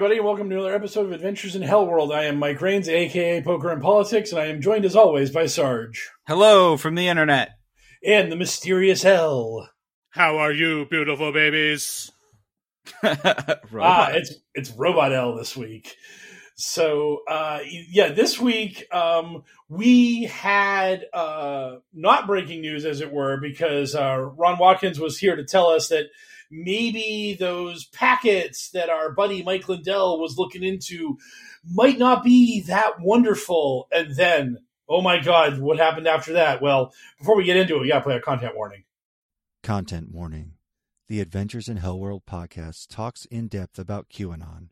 Everybody, and welcome to another episode of Adventures in Hell World. I am Mike Rains, aka Poker and Politics, and I am joined as always by Sarge Hello from the internet. and the mysterious Hell. How are you, beautiful babies? Ah, it's it's Robot L this week. So uh, yeah, this week um, we had uh, not breaking news, as it were, because uh, Ron Watkins was here to tell us that maybe those packets that our buddy Mike Lindell was looking into might not be that wonderful. And then, oh my God, what happened after that? Well, before we get into it, we got to play a content warning. Content warning. The Adventures in Hellworld podcast talks in depth about QAnon,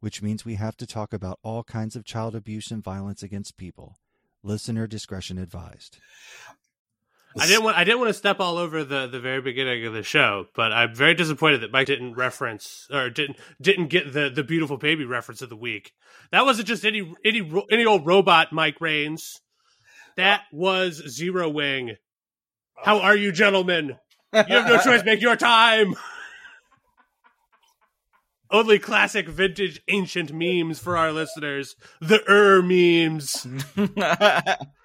which means we have to talk about all kinds of child abuse and violence against people. Listener discretion advised. I didn't want I didn't want to step all over the, the very beginning of the show, but I'm very disappointed that Mike didn't reference or didn't didn't get the, the beautiful baby reference of the week. That wasn't just any any any old robot Mike Rains. That was Zero Wing. How are you, gentlemen? You have no choice. Make your time. Only classic, vintage, ancient memes for our listeners. The er memes.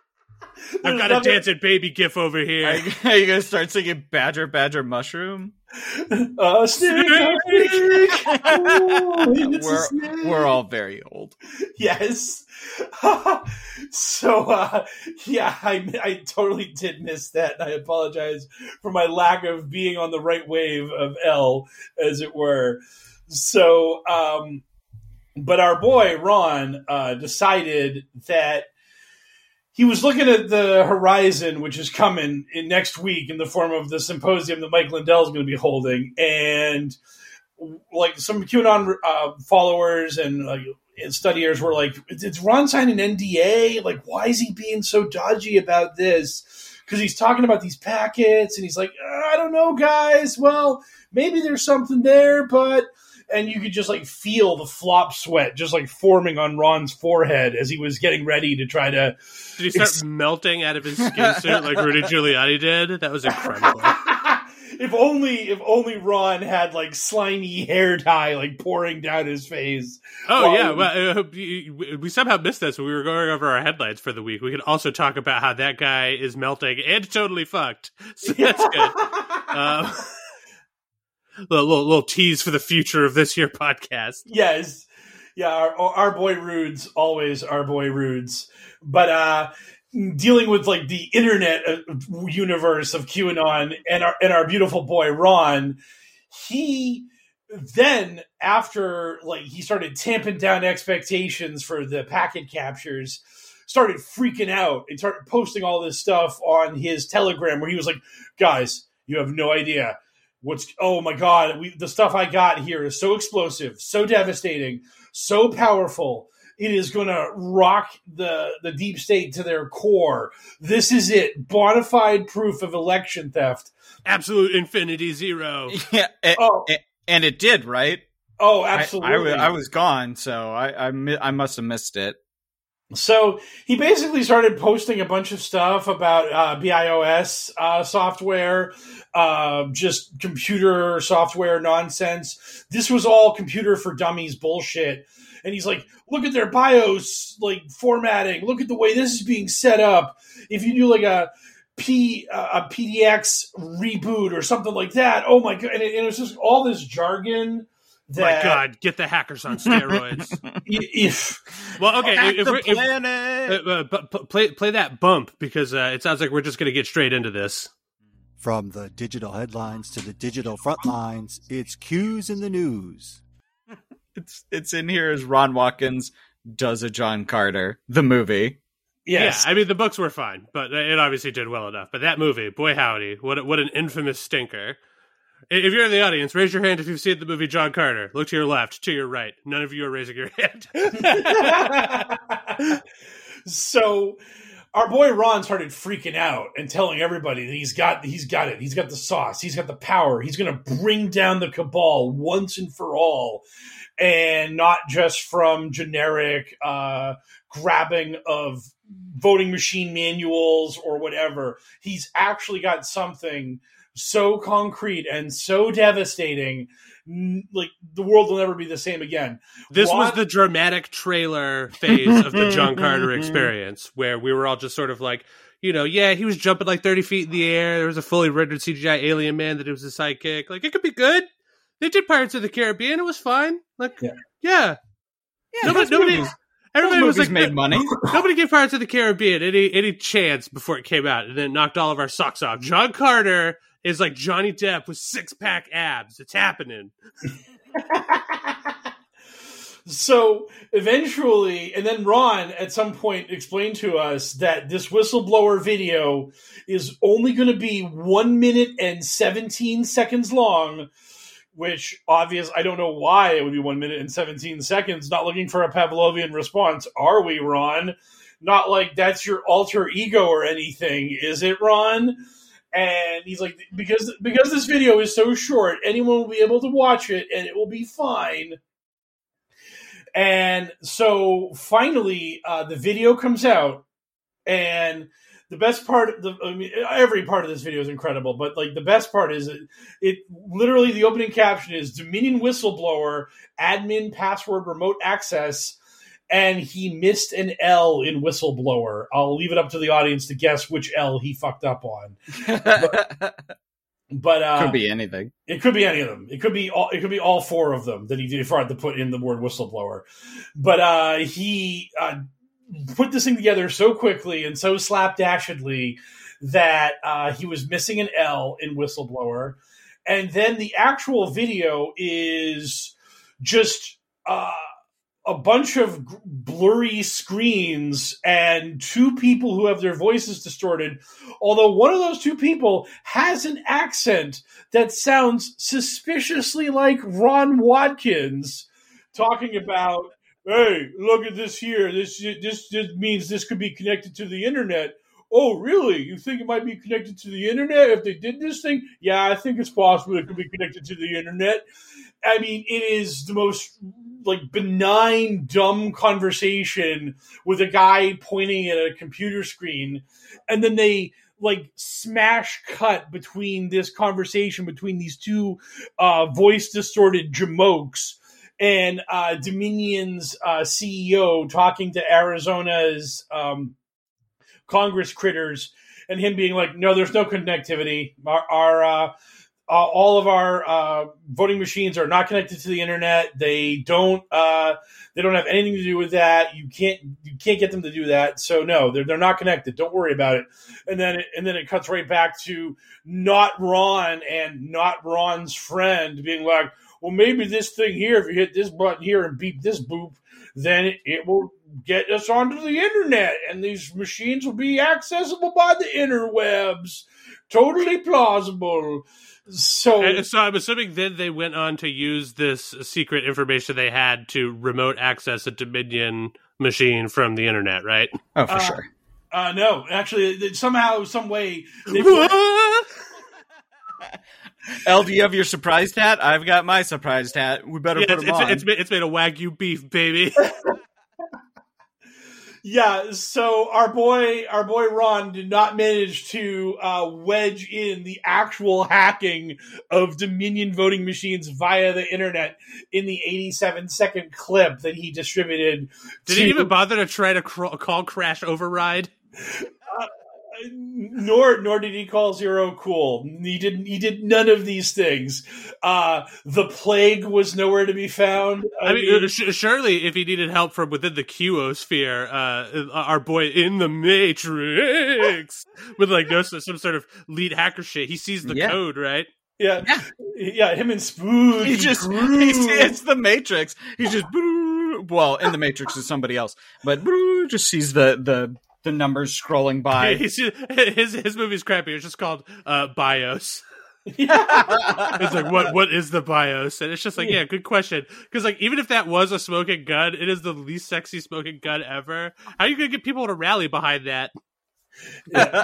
I've got a dancing baby gif over here. Are you, are you gonna start singing Badger Badger Mushroom? Uh, snake, snake. Ooh, we're snake. we're all very old. yes. so uh, yeah, I I totally did miss that, and I apologize for my lack of being on the right wave of L, as it were. So, um, but our boy Ron uh, decided that he was looking at the horizon, which is coming in next week in the form of the symposium that Mike Lindell is going to be holding, and like some QAnon uh, followers and studiers were like, "Did Ron sign an NDA? Like, why is he being so dodgy about this?" Because he's talking about these packets, and he's like, "I don't know, guys. Well, maybe there's something there, but." And you could just like feel the flop sweat just like forming on Ron's forehead as he was getting ready to try to. Did he start Ex- melting out of his skin suit like Rudy Giuliani did? That was incredible. if only, if only Ron had like slimy hair dye like pouring down his face. Oh yeah, well, uh, we we somehow missed this when we were going over our headlines for the week. We could also talk about how that guy is melting and totally fucked. So that's good. Um, little, little little tease for the future of this here podcast. yes. Yeah our, our boy rudes always our boy rudes. But uh dealing with like the internet uh, universe of qanon and our and our beautiful boy ron he then after like he started tamping down expectations for the packet captures started freaking out and started posting all this stuff on his telegram where he was like guys you have no idea what's oh my god we, the stuff i got here is so explosive so devastating so powerful it is going to rock the the deep state to their core this is it bona fide proof of election theft Absolute infinity zero. Yeah, it, Oh. it- and it did, right? oh absolutely I, wa- I was gone, so I I, I must have missed it. So he basically started posting a bunch of stuff about uh, BIOS uh, software, uh, just computer software nonsense. This was all computer for dummies bullshit. And he's like, look at their BIOS like formatting. Look at the way this is being set up. If you do like a P a PDX reboot or something like that, oh my god! And it, and it was just all this jargon. My God, get the hackers on steroids. if well, okay, Hack if, the we're- if- planet. uh, uh, but play play that bump because uh, it sounds like we're just going to get straight into this. From the digital headlines to the digital front lines, it's Q's in the news. it's it's in here as Ron Watkins does a John Carter the movie. yes, Yeah, I mean the books were fine, but it obviously did well enough. But that movie, boy howdy, what what an infamous stinker! If you're in the audience, raise your hand if you've seen the movie John Carter. Look to your left, to your right. None of you are raising your hand. so our boy Ron started freaking out and telling everybody that he's got he's got it. He's got the sauce. He's got the power. He's going to bring down the cabal once and for all, and not just from generic uh, grabbing of voting machine manuals or whatever. He's actually got something so concrete and so devastating. Like the world will never be the same again. This was the dramatic trailer phase of the John Carter experience, where we were all just sort of like, you know, yeah, he was jumping like 30 feet in the air. There was a fully rendered CGI alien man that it was a sidekick. Like, it could be good. They did Pirates of the Caribbean. It was fine. Like, Yeah. yeah. nobody, nobody, everybody Those was like, made money. nobody gave Pirates of the Caribbean any any chance before it came out, and then knocked all of our socks off. John Carter is like Johnny Depp with six pack abs. It's happening. so eventually, and then Ron at some point explained to us that this whistleblower video is only going to be one minute and 17 seconds long, which obvious, I don't know why it would be one minute and 17 seconds. Not looking for a Pavlovian response, are we, Ron? Not like that's your alter ego or anything, is it, Ron? And he's like, because because this video is so short, anyone will be able to watch it and it will be fine. And so finally, uh, the video comes out, and the best part, the I mean, every part of this video is incredible, but like the best part is it, it literally the opening caption is Dominion whistleblower admin password remote access, and he missed an L in whistleblower. I'll leave it up to the audience to guess which L he fucked up on. But uh, Could be anything. it could be any of them. It could be all. It could be all four of them that he did forgot to put in the word whistleblower. But uh, he uh, put this thing together so quickly and so slapdashedly that uh, he was missing an L in whistleblower, and then the actual video is just uh, a bunch of blurry screens and two people who have their voices distorted. Although one of those two people has an accent that sounds suspiciously like Ron Watkins talking about, "Hey, look at this here. This this this means this could be connected to the internet." Oh, really? You think it might be connected to the internet if they did this thing? Yeah, I think it's possible it could be connected to the internet. I mean, it is the most like benign, dumb conversation with a guy pointing at a computer screen, and then they like smash cut between this conversation between these two uh, voice distorted jamokes and uh, Dominion's uh, CEO talking to Arizona's um, Congress critters, and him being like, "No, there's no connectivity. Our, our uh, all of our uh, voting machines are not connected to the internet. They don't. Uh, they don't have anything to do with that. You can't. You can't get them to do that. So no, they're they're not connected. Don't worry about it. And then it, and then it cuts right back to not Ron and not Ron's friend being like, well, maybe this thing here, if you hit this button here and beep this boop, then it, it will get us onto the internet, and these machines will be accessible by the interwebs. Totally plausible. So, And so I'm assuming then they went on to use this secret information they had to remote access a Dominion machine from the internet, right? Oh, for Uh, sure. uh, no, actually, somehow, some way, they El, do you have your surprised hat? I've got my surprised hat. We better Yeah, put it's, him it's, on. it's made, it's made of wagyu beef, baby. Yeah, so our boy, our boy Ron did not manage to uh, wedge in the actual hacking of Dominion voting machines via the internet in the 87 second clip that he distributed. Did to- he even bother to try to cr- call Crash Override? Nor nor did he call zero cool. He didn't. He did none of these things. Uh, the plague was nowhere to be found. I mean, uh, sh- surely if he needed help from within the QOsphere, uh, our boy in the Matrix with like no some sort of lead hacker shit, he sees the Yeah. code, right? yeah, yeah, Him and Spoon. he just he's, it's the Matrix. He's just well, in the Matrix is somebody else, but just sees the the the numbers scrolling by. He's, his his movie's crappy. It's just called uh, BIOS. it's like what what is the BIOS? And it's just like yeah, good question. Because like even if that was a smoking gun, it is the least sexy smoking gun ever. How are you gonna get people to rally behind that?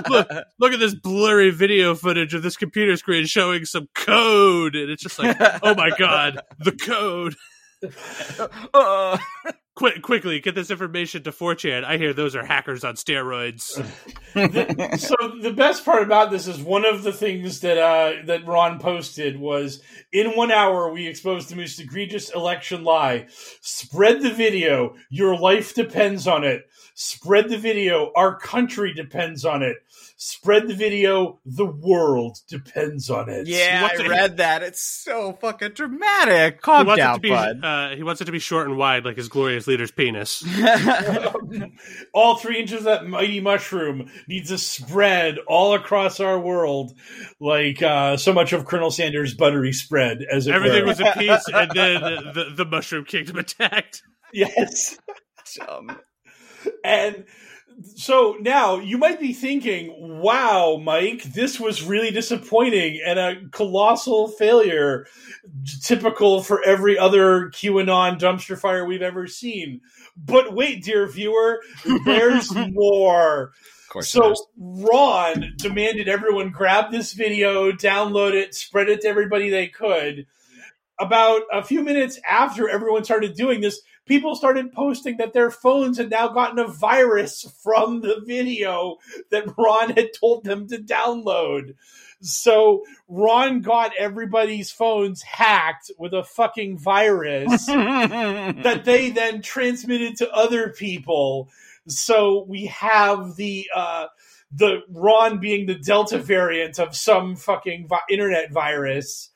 look, look at this blurry video footage of this computer screen showing some code, and it's just like, oh my god, the code. Uh, Quick, quickly get this information to 4chan. I hear those are hackers on steroids. so the best part about this is one of the things that uh, that Ron posted was in one hour we exposed the most egregious election lie. Spread the video. Your life depends on it. Spread the video. Our country depends on it. Spread the video. The world depends on it. yeah, wants I it- read that. It's so fucking dramatic. He Calm wants, it down, to be, bud. uh, he wants it to be short and wide, like his glorious leader's penis. all three inches of that mighty mushroom needs to spread all across our world, like uh, so much of Colonel Sanders' buttery spread. As it Everything were. was a piece, and then the, the mushroom kingdom attacked. yes. Um, And so now you might be thinking, wow, Mike, this was really disappointing and a colossal failure, typical for every other QAnon dumpster fire we've ever seen. But wait, dear viewer, there's more. So Ron demanded everyone grab this video, download it, spread it to everybody they could. About a few minutes after everyone started doing this, people started posting that their phones had now gotten a virus from the video that Ron had told them to download. So Ron got everybody's phones hacked with a fucking virus that they then transmitted to other people. So we have the uh, the Ron being the Delta variant of some fucking vi- internet virus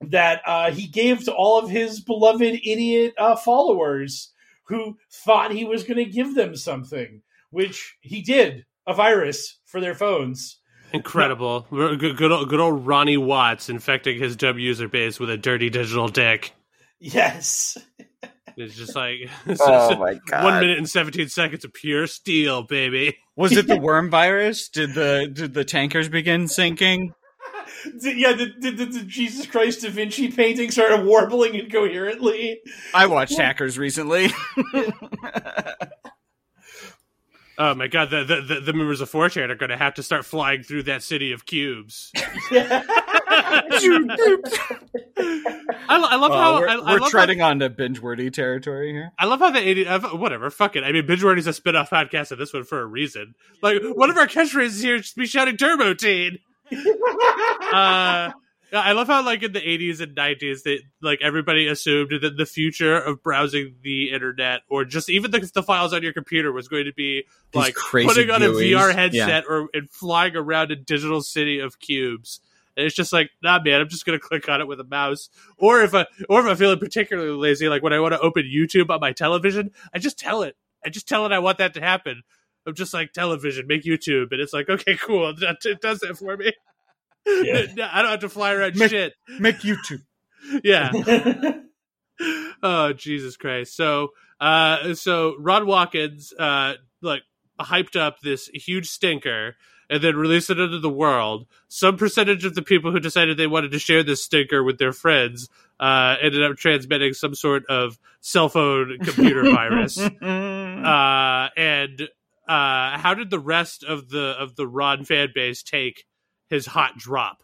that uh, he gave to all of his beloved idiot uh, followers who thought he was going to give them something, which he did a virus for their phones. Incredible. Good, good, old, good old Ronnie Watts infecting his dumb user base with a dirty digital dick. Yes. It's just like Oh my God. one minute and seventeen seconds of pure steel, baby. was it the worm virus? Did the did the tankers begin sinking? Did- yeah, the, the, the, the Jesus Christ Da Vinci painting started warbling incoherently. I watched Hackers recently. Oh my god, the the, the, the members of 4chan are going to have to start flying through that city of cubes. I, I love Uh, how we're I, I we're love treading onto binge-worthy territory here. I love how the 80 uh, whatever, fuck it. I mean, binge-worthy is a spin-off podcast of this one for a reason. Like one of our catchphrases here should be shouting Turbo Teen. uh I love how like in the 80s and 90s that like everybody assumed that the future of browsing the internet or just even the, the files on your computer was going to be These like crazy putting on a GUIs. VR Yeah. headset or and flying around a digital city of cubes. And it's just like, nah, man, I'm just gonna click on it with a mouse. Or if I, or if I'm feeling particularly lazy, like when I want to open YouTube on my television, I just tell it. I just tell it I want that to happen. I'm just like television, make YouTube, and it's like, okay, cool, it does that for me. Yeah. I don't have to fly around Make- shit. Make YouTube. yeah. oh Jesus Christ! So, uh, so Ron Watkins, uh, like hyped up this huge stinker and then released it into the world. Some percentage of the people who decided they wanted to share this stinker with their friends uh, ended up transmitting some sort of cell phone computer virus. Uh, and uh, how did the rest of the of the Ron fan base take his hot drop?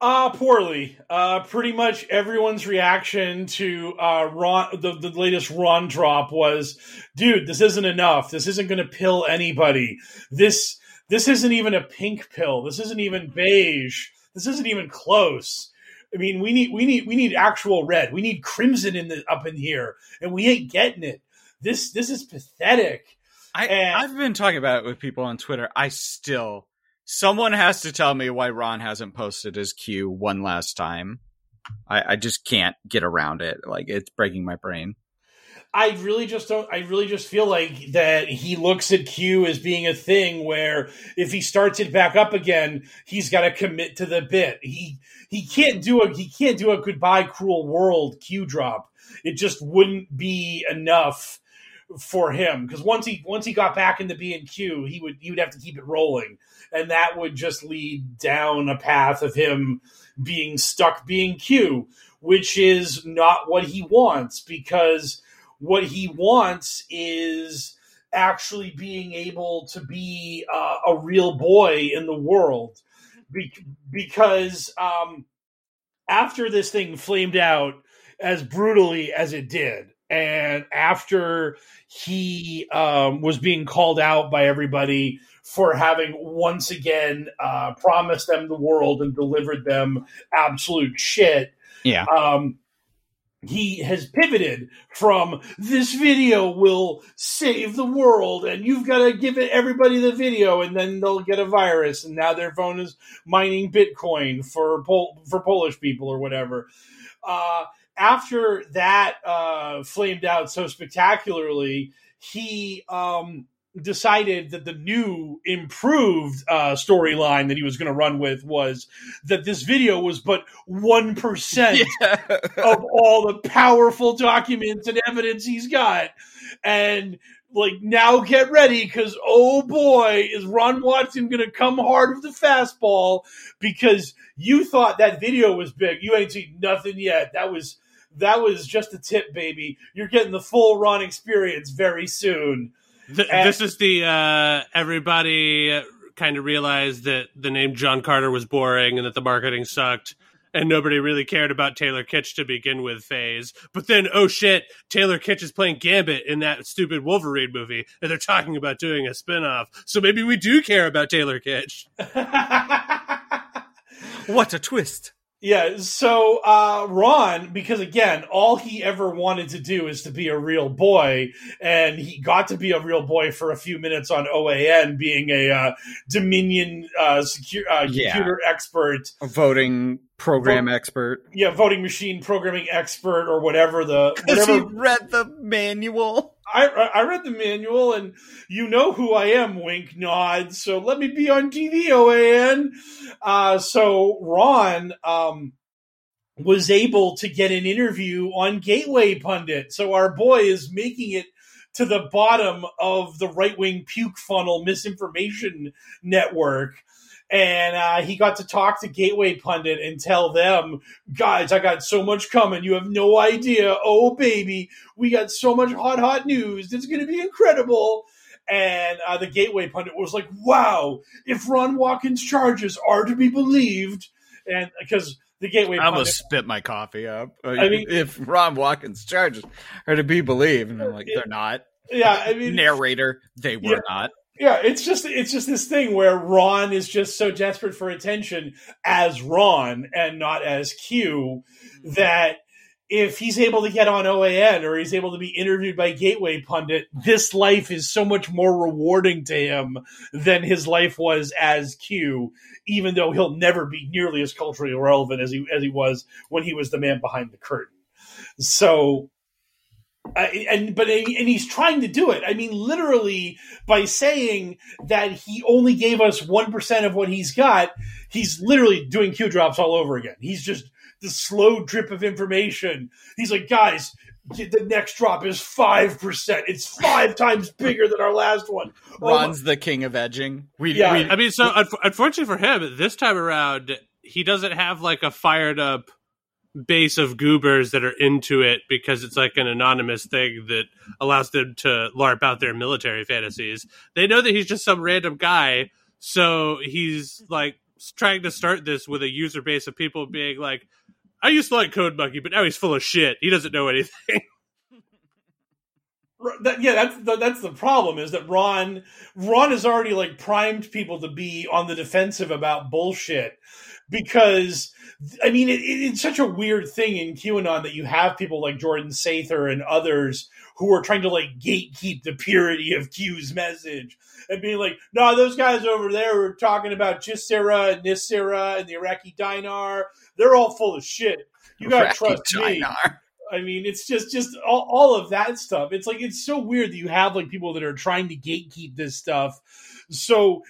Uh, poorly. Uh, pretty much everyone's reaction to uh, Ron, the, the latest Ron drop was, dude, this isn't enough. This isn't going to pill anybody. This this isn't even a pink pill. This isn't even beige. This isn't even close. I mean, we need we need we need actual red. We need crimson in the up in here, and we ain't getting it. This this is pathetic. I, And- I've been talking about it with people on Twitter. I still, someone has to tell me why Ron hasn't posted his Q one last time. I, I just can't get around it. Like it's breaking my brain. I really just don't. I really just feel like that he looks at Q as being a thing where if he starts it back up again, he's got to commit to the bit. He he can't do a he can't do a goodbye cruel world Q drop. It just wouldn't be enough for him because once he once he got back into B and Q, he would he would have to keep it rolling, and that would just lead down a path of him being stuck being Q, which is not what he wants because what he wants is actually being able to be uh, a real boy in the world. Be- because um, after this thing flamed out as brutally as it did and after he um, was being called out by everybody for having once again uh, promised them the world and delivered them absolute shit Yeah. um, he has pivoted from this video will save the world and you've got to give it everybody the video and then they'll get a virus and now their phone is mining bitcoin for Pol- for polish people or whatever uh, after that uh, flamed out so spectacularly he um, decided that the new improved uh, storyline that he was going to run with was that this video was but 1% of all the powerful documents and evidence he's got. And like now get ready because oh boy is Ron Watson gonna come hard with the fastball because you thought that video was big. You ain't seen nothing yet. That was that was just a tip, baby. You're getting the full Ron experience very soon. Th- And- this is the uh, everybody kind of realized that the name John Carter was boring and that the marketing sucked. And nobody really cared about Taylor Kitsch to begin with phase. But then, oh shit, Taylor Kitsch is playing Gambit in that stupid Wolverine movie, and they're talking about doing a spinoff. So maybe we do care about Taylor Kitsch. What a twist. Yeah, so uh, Ron, because again, all he ever wanted to do is to be a real boy, and he got to be a real boy for a few minutes on OAN, being a uh, Dominion uh, secu- uh, Yeah. computer expert, A voting program Vote- expert. yeah, voting machine programming expert, or whatever the Because he read the manual. I I read the manual, and you know who I am. Wink, nod. So let me be on TV, OAN. Uh, so Ron um, was able to get an interview on Gateway Pundit. So our boy is making it to the bottom of the right wing puke funnel misinformation network. And uh, he got to talk to Gateway Pundit and tell them, guys, I got so much coming. You have no idea. Oh, baby, we got so much hot, hot news. It's going to be incredible. And uh, the Gateway Pundit was like, wow, if Ron Watkins' charges are to be believed, and because the Gateway I Pundit. almost spit my coffee up. I mean- if Ron Watkins' charges are to be believed, and I'm like, they're not. Yeah, I mean, Narrator, they were Yeah. not. Yeah, it's just it's just this thing where Ron is just so desperate for attention as Ron and not as Q mm-hmm. that if he's able to get on OAN or he's able to be interviewed by Gateway Pundit, this life is so much more rewarding to him than his life was as Q, even though he'll never be nearly as culturally relevant as he as he was when he was the man behind the curtain. So uh, and but and he's trying to do it. I mean, literally by saying that he only gave us one percent of what he's got, he's literally doing Q drops all over again. He's just the slow drip of information. He's like, guys, the next drop is five percent. It's five times bigger than our last one. Oh my- Ron's the king of edging. We, Yeah. we I mean, so unf- unfortunately for him, this time around, he doesn't have like a fired up base of goobers that are into it because it's like an anonymous thing that allows them to larp out their military fantasies. They know that he's just some random guy, so he's like trying to start this with a user base of people being like, "I used to like Code Monkey, but now he's full of shit. He doesn't know anything." That, yeah, that's the, that's the problem is that Ron Ron has already like primed people to be on the defensive about bullshit because I mean it, it- it's such a weird thing in QAnon that you have people like Jordan Sather and others who are trying to like gatekeep the purity of Q's message and being like, no, those guys over there were talking about GESARA and NESARA and the Iraqi dinar. They're all full of shit. You gotta Iraqi trust me. I mean, it's just just all, all of that stuff. It's like it's so weird that you have like people that are trying to gatekeep this stuff. So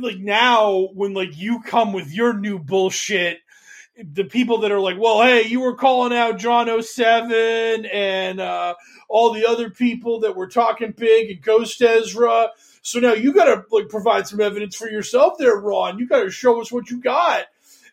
like now when like you come with your new bullshit, the people that are like, well, hey, you were calling out John 07 and uh, all the other people that were talking big and Ghost Ezra. So now you got to like provide some evidence for yourself there, Ron. You got to show us what you got.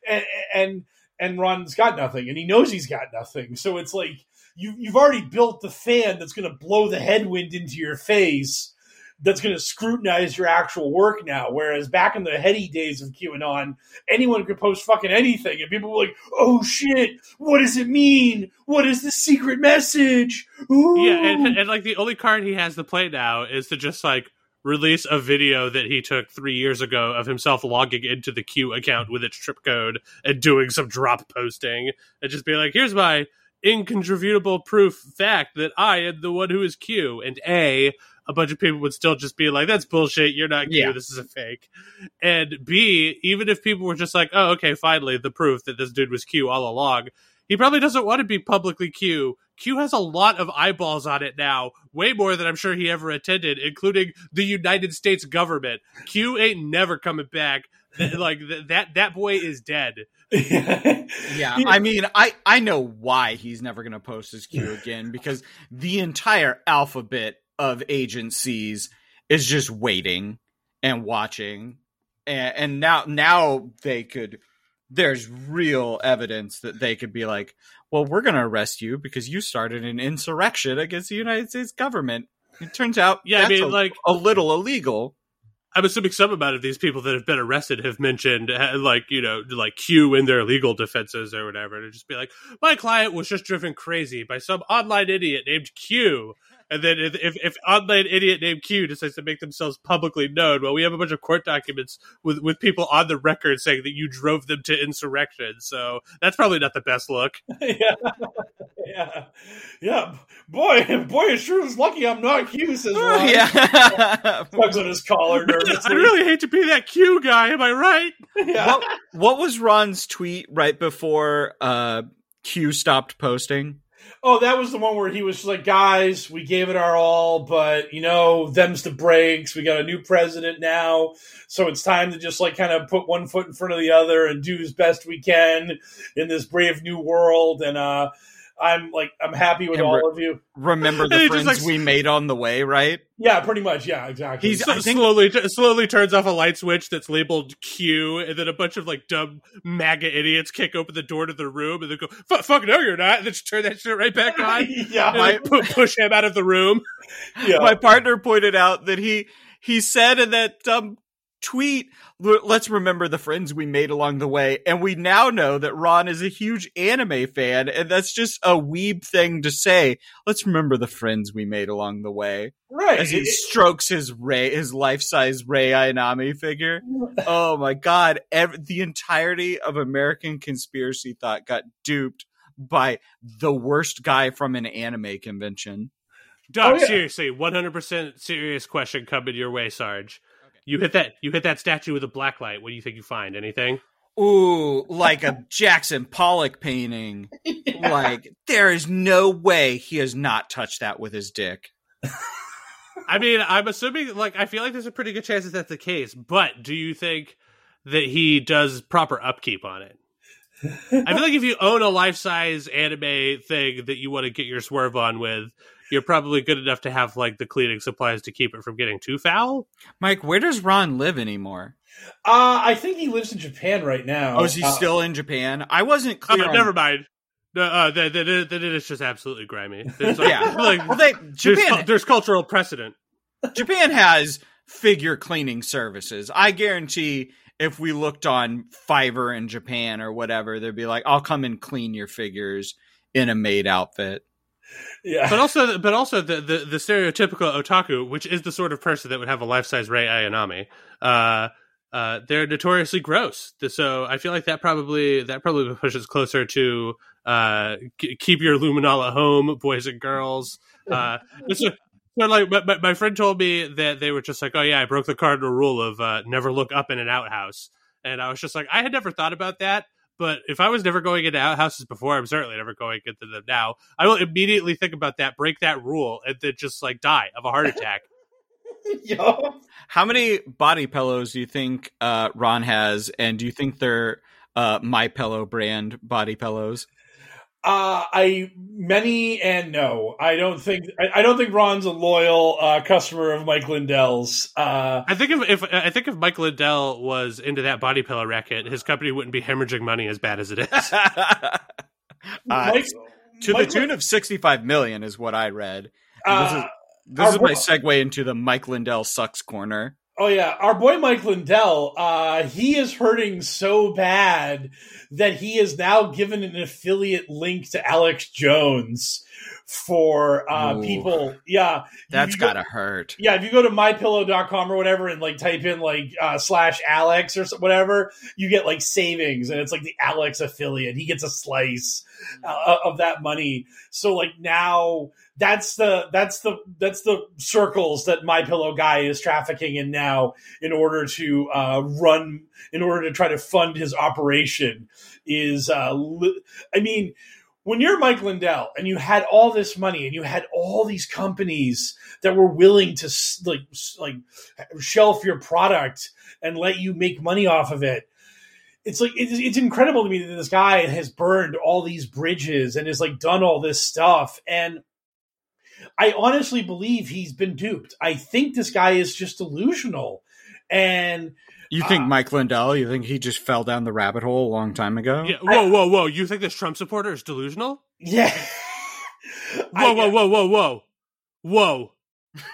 And, and and Ron's got nothing, and he knows he's got nothing. So it's like you you've already built the fan that's going to blow the headwind into your face. That's going to scrutinize your actual work now. Whereas back in the heady days of QAnon, anyone could post fucking anything, and people were like, "Oh shit, what does it mean? What is the secret message?" Ooh. Yeah, and, and like the only card he has to play now is to just like release a video that he took three years ago of himself logging into the Q account with its trip code and doing some drop posting and just be like, here's my incontrovertible proof fact that I am the one who is Q. And A, a bunch of people would still just be like, that's bullshit. You're not Q. Yeah. This is a fake. And B, even if people were just like, oh, okay, finally, the proof that this dude was Q all along, he probably doesn't want to be publicly Q. Q has a lot of eyeballs on it now, way more than I'm sure he ever attended, including the United States government. Q ain't never coming back. Th- like th- that that boy is dead. Yeah, I mean, I I know why he's never going to post his Q again because the entire alphabet of agencies is just waiting and watching, and, and now now they could. There's real evidence that they could be like, well, we're going to arrest you because you started an insurrection against the United States government. It turns out, Yeah, I mean, a, like- a little illegal. I'm assuming some amount of these people that have been arrested have mentioned, like, you know, like Q in their legal defenses or whatever, to just be like, my client was just driven crazy by some online idiot named Q. And then if, if, if online idiot named Q decides to make themselves publicly known, well, we have a bunch of court documents with, with people on the record saying that you drove them to insurrection. So that's probably not the best look. yeah, yeah, yeah. Boy, boy, it sure is lucky I'm not Q. Says Ron. yeah. tugs on his collar I really hate to be that Q guy. Am I right? yeah. what, what was Ron's tweet right before uh, Q stopped posting? Oh, that was the one where he was like, guys, we gave it our all, but you know, them's the breaks. We got a new president now, so it's time to just like kind of put one foot in front of the other and do as best we can in this brave new world. And uh, I'm like, I'm happy with And all re- of you. Remember And the he just, friends like, we made on the way, right? Yeah, pretty much. Yeah, exactly. He So I think- slowly slowly turns off a light switch that's labeled Q, and then a bunch of like dumb MAGA idiots kick open the door to the room and they go, "Fuck, fuck no, you're not," and then just turn that shit right back on. yeah, and then pu- push him out of the room. yeah. My partner pointed out that he he said in that um, tweet, "Let's remember the friends we made along the way," and we now know that Ron is a huge anime fan, and that's just a weeb thing to say. Let's remember the friends we made along the way. right. as he It- strokes his Rei, his life size Rei Ayanami figure. Oh my god! Ev- the entirety of American conspiracy thought got duped by the worst guy from an anime convention. Oh, Doc, Oh, yeah. seriously, one hundred percent serious question coming your way, Sarge. You hit that. You hit that statue with a black light. What do you think you find? Anything? Ooh, like a Jackson Pollock painting. Like there is no way he has not touched that with his dick. I mean, I'm assuming. Like, I feel like there's a pretty good chance that that's the case. But do you think that he does proper upkeep on it? I feel like if you own a life size anime thing that you want to get your swerve on with, you're probably good enough to have like the cleaning supplies to keep it from getting too foul. Mike, where does Ron live anymore? Uh, I think he lives in Japan right now. Oh, is he Uh, still in Japan? I wasn't clear. on- never mind. No, uh, that, that, that, that is just absolutely grimy. There's like, Yeah. like Well, they, there's, Japan, there's cultural precedent. Japan has figure cleaning services. I guarantee if we looked on Fiverr in Japan or whatever, they'd be like, "I'll come and clean your figures in a maid outfit." Yeah. But also, but also the, the, the stereotypical otaku, which is the sort of person that would have a life size Rei Ayanami, uh, uh, they're notoriously gross. So I feel like that probably that probably pushes closer to uh, k- keep your luminol at home, boys and girls. Uh, a- so like my, my- my friend told me that they were just like, oh yeah, I broke the cardinal rule of uh, never look up in an outhouse, and I was just like, I had never thought about that. But if I was never going into outhouses before, I'm certainly never going into them now. I will immediately think about that, break that rule, and then just like die of a heart attack. Yo. How many body pillows do you think uh, Ron has, and do you think they're uh, My Pillow brand body pillows? Uh, I many and no. I don't think I, I don't think Ron's a loyal uh, customer of Mike Lindell's. Uh, I think if, if I think if Mike Lindell was into that body pillow racket, his company wouldn't be hemorrhaging money as bad as it is. Uh, Mike, to Mike- the tune of sixty-five million is what I read. uh, this is, this is my segue into the Mike Lindell sucks corner. Oh yeah, our boy Mike Lindell, uh, he is hurting so bad that he is now given an affiliate link to Alex Jones for uh, Ooh. people. Yeah, That's go- gotta hurt. Yeah, if you go to mypillow.com or whatever and like type in like uh, slash Alex or whatever, you get like savings and it's like the Alex affiliate. He gets a slice uh, of that money. So like now that's the that's the that's the circles that my pillow guy is trafficking in now in order to uh, run in order to try to fund his operation is uh, li- I mean when you're Mike Lindell and you had all this money and you had all these companies that were willing to like like shelf your product and let you make money off of it it's like it's, it's incredible to me that this guy has burned all these bridges and has like done all this stuff. And i honestly believe he's been duped i think this guy is just delusional and You think Uh, Mike Lindell? You think he just fell down the rabbit hole a long time ago? yeah, whoa, whoa, whoa! You think this Trump supporter is delusional? yeah Whoa, whoa, whoa, whoa, whoa, whoa!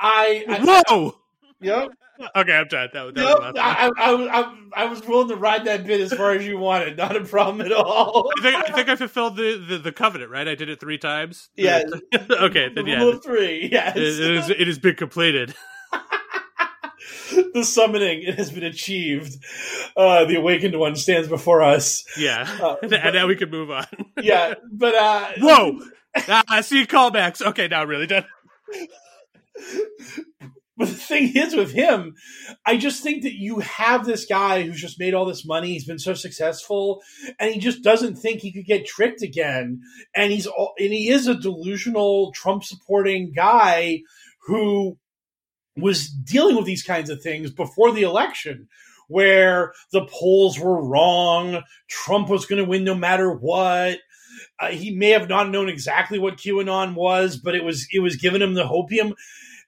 I, I Whoa! yep. Okay, I'm done. That, that Yep, was I, I, I, I was willing to ride that bit as far as you wanted. Not a problem at all. I think, I think I fulfilled the, the, the covenant, right? I did it three times. Yeah. okay, then The yeah, rule three. Yes. it, it is. It has been completed. the summoning it has been achieved. Uh, the awakened one stands before us. Yeah, Uh, and, and now we can move on. Yeah, but uh, Whoa! ah, I see callbacks. Okay, now really done. But the thing is with him, I just think that you have this guy who's just made all this money. He's been so successful, and he just doesn't think he could get tricked again. And he's all, and he is a delusional Trump supporting guy who was dealing with these kinds of things before the election, where the polls were wrong. Trump was going to win no matter what. Uh, he may have not known exactly what QAnon was, but it was it was giving him the hopium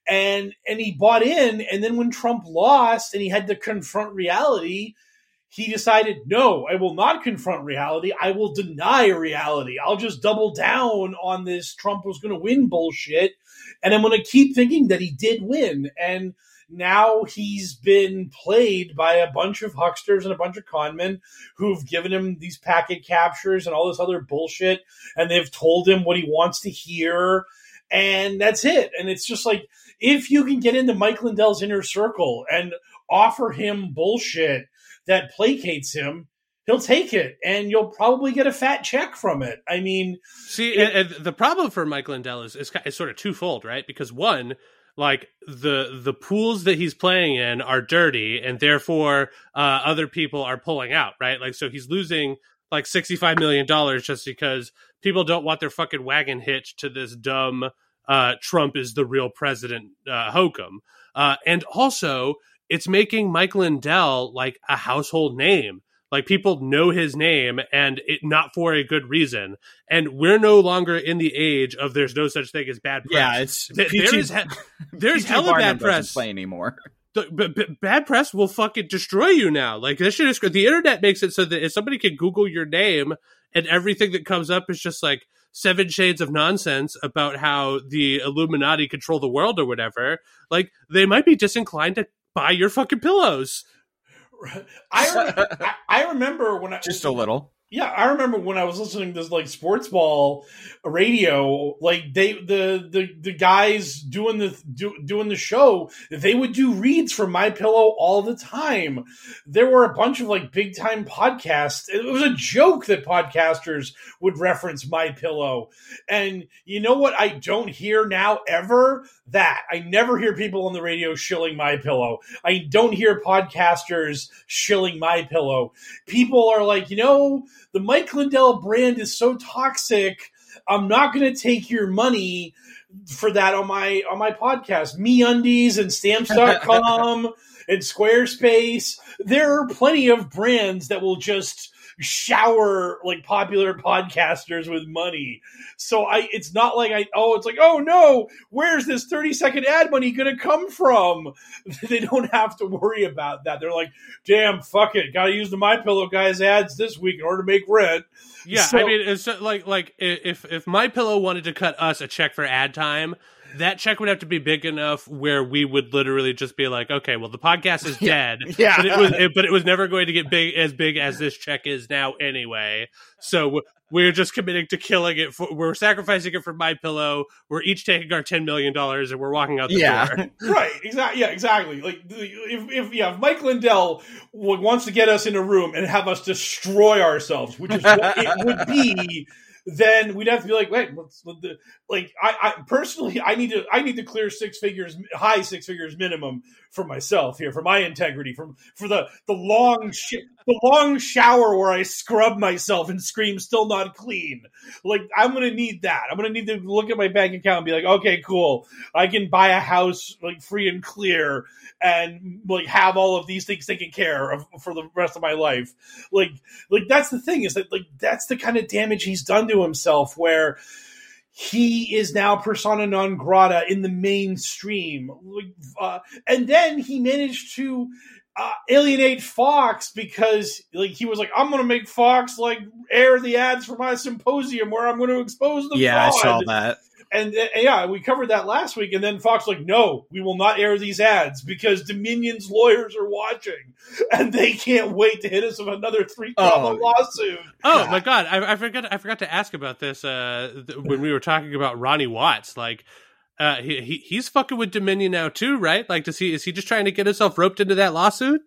and and he bought in and then when trump lost and he had to confront reality he decided no i will not confront reality. I will deny reality. I'll just double down on this trump was going to win bullshit and i'm going to keep thinking that he did win. And now he's been played by a bunch of hucksters and a bunch of conmen who've given him these packet captures and all this other bullshit and they've told him what he wants to hear and that's it. And it's just like if you can get into Mike Lindell's inner circle and offer him bullshit that placates him, he'll take it and you'll probably get a fat check from it. I mean, See, and, and the problem for Mike Lindell is, is, is sort of twofold, right? Because one, like the the pools that he's playing in are dirty, and therefore uh, other people are pulling out, right? Like, so he's losing like sixty five million dollars just because people don't want their fucking wagon hitched to this dumb uh, Trump is the real president uh, hokum. Uh, and also, it's making Mike Lindell like a household name. Like people know his name and it not for a good reason. And we're no longer in the age of there's no such thing as bad press. Yeah, it's Th- PT there is he- there's PT hella Barnum bad press. play anymore. The- but, but bad press will fucking destroy you now. Like this shit is the internet makes it so that if somebody can Google your name and everything that comes up is just like seven shades of nonsense about how the Illuminati control the world or whatever, like they might be disinclined to buy your fucking pillows. I, re- I I remember when I Just a little. Yeah, I remember when I was listening to this like sports ball radio, like they the the the guys doing the do, doing the show, they would do reads for My Pillow all the time. There were a bunch of like big time podcasts. It was a joke that podcasters would reference My Pillow. And you know what I don't hear now ever? That. I never hear people on the radio shilling My Pillow. I don't hear podcasters shilling My Pillow. People are like, you know, the Mike Lindell brand is so toxic. I'm not going to take your money for that on my on my podcast. Me Undies and Stamps.com and Squarespace. There are plenty of brands that will just shower like popular podcasters with money. So I it's not like I oh it's like oh no, where's this 30 second ad money going to come from? they don't have to worry about that. They're like, "Damn, fuck it. Got to use the my pillow guys ads this week in order to make rent." Yeah, So- I mean, it's uh, like like if if my pillow wanted to cut us a check for ad time, that check would have to be big enough where we would literally just be like, okay, well, the podcast is dead, Yeah. but it was it, but it was never going to get big as big as this check is now anyway. So we're just committing to killing it. For, we're sacrificing it for my pillow. We're each taking our ten million dollars and we're walking out the Yeah. door. right exactly yeah exactly like if, if yeah if mike lindell wants to get us in a room and have us destroy ourselves which is what it would be then we'd have to be like wait let's let the, like I, I personally i need to i need to clear six figures high six figures minimum for myself here for my integrity from for the the long sh- the long shower where i scrub myself and scream still not clean. Like i'm gonna need that. I'm gonna need to look at my bank account and be like okay cool. I can buy a house like free and clear and like have all of these things taken care of for the rest of my life. Like like that's the thing is that like that's the kind of damage he's done to himself where he is now persona non grata in the mainstream. Uh, and then he managed to uh, alienate Fox because like he was like, I'm gonna make Fox like air the ads for my symposium where I'm gonna expose the Yeah, I saw that. And uh, yeah, we covered that last week. And then Fox like, no, we will not air these ads because Dominion's lawyers are watching, and they can't wait to hit us with another three comma Oh. lawsuit. Oh my god, I, I forgot. I forgot to ask about this uh, th- when we were talking about Ronnie Watts. Like, uh, he, he he's fucking with Dominion now too, right? Like, does he is he just trying to get himself roped into that lawsuit?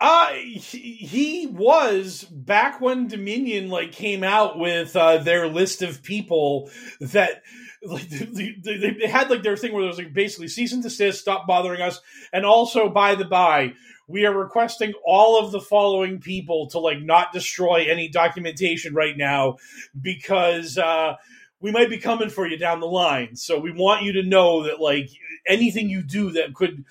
Uh, he, he was back when Dominion like came out with uh, their list of people that like they, they, they had like their thing where there was like basically cease and desist, stop bothering us, and also by the by. We are requesting all of the following people to like not destroy any documentation right now because uh, we might be coming for you down the line. So we want you to know that like anything you do that could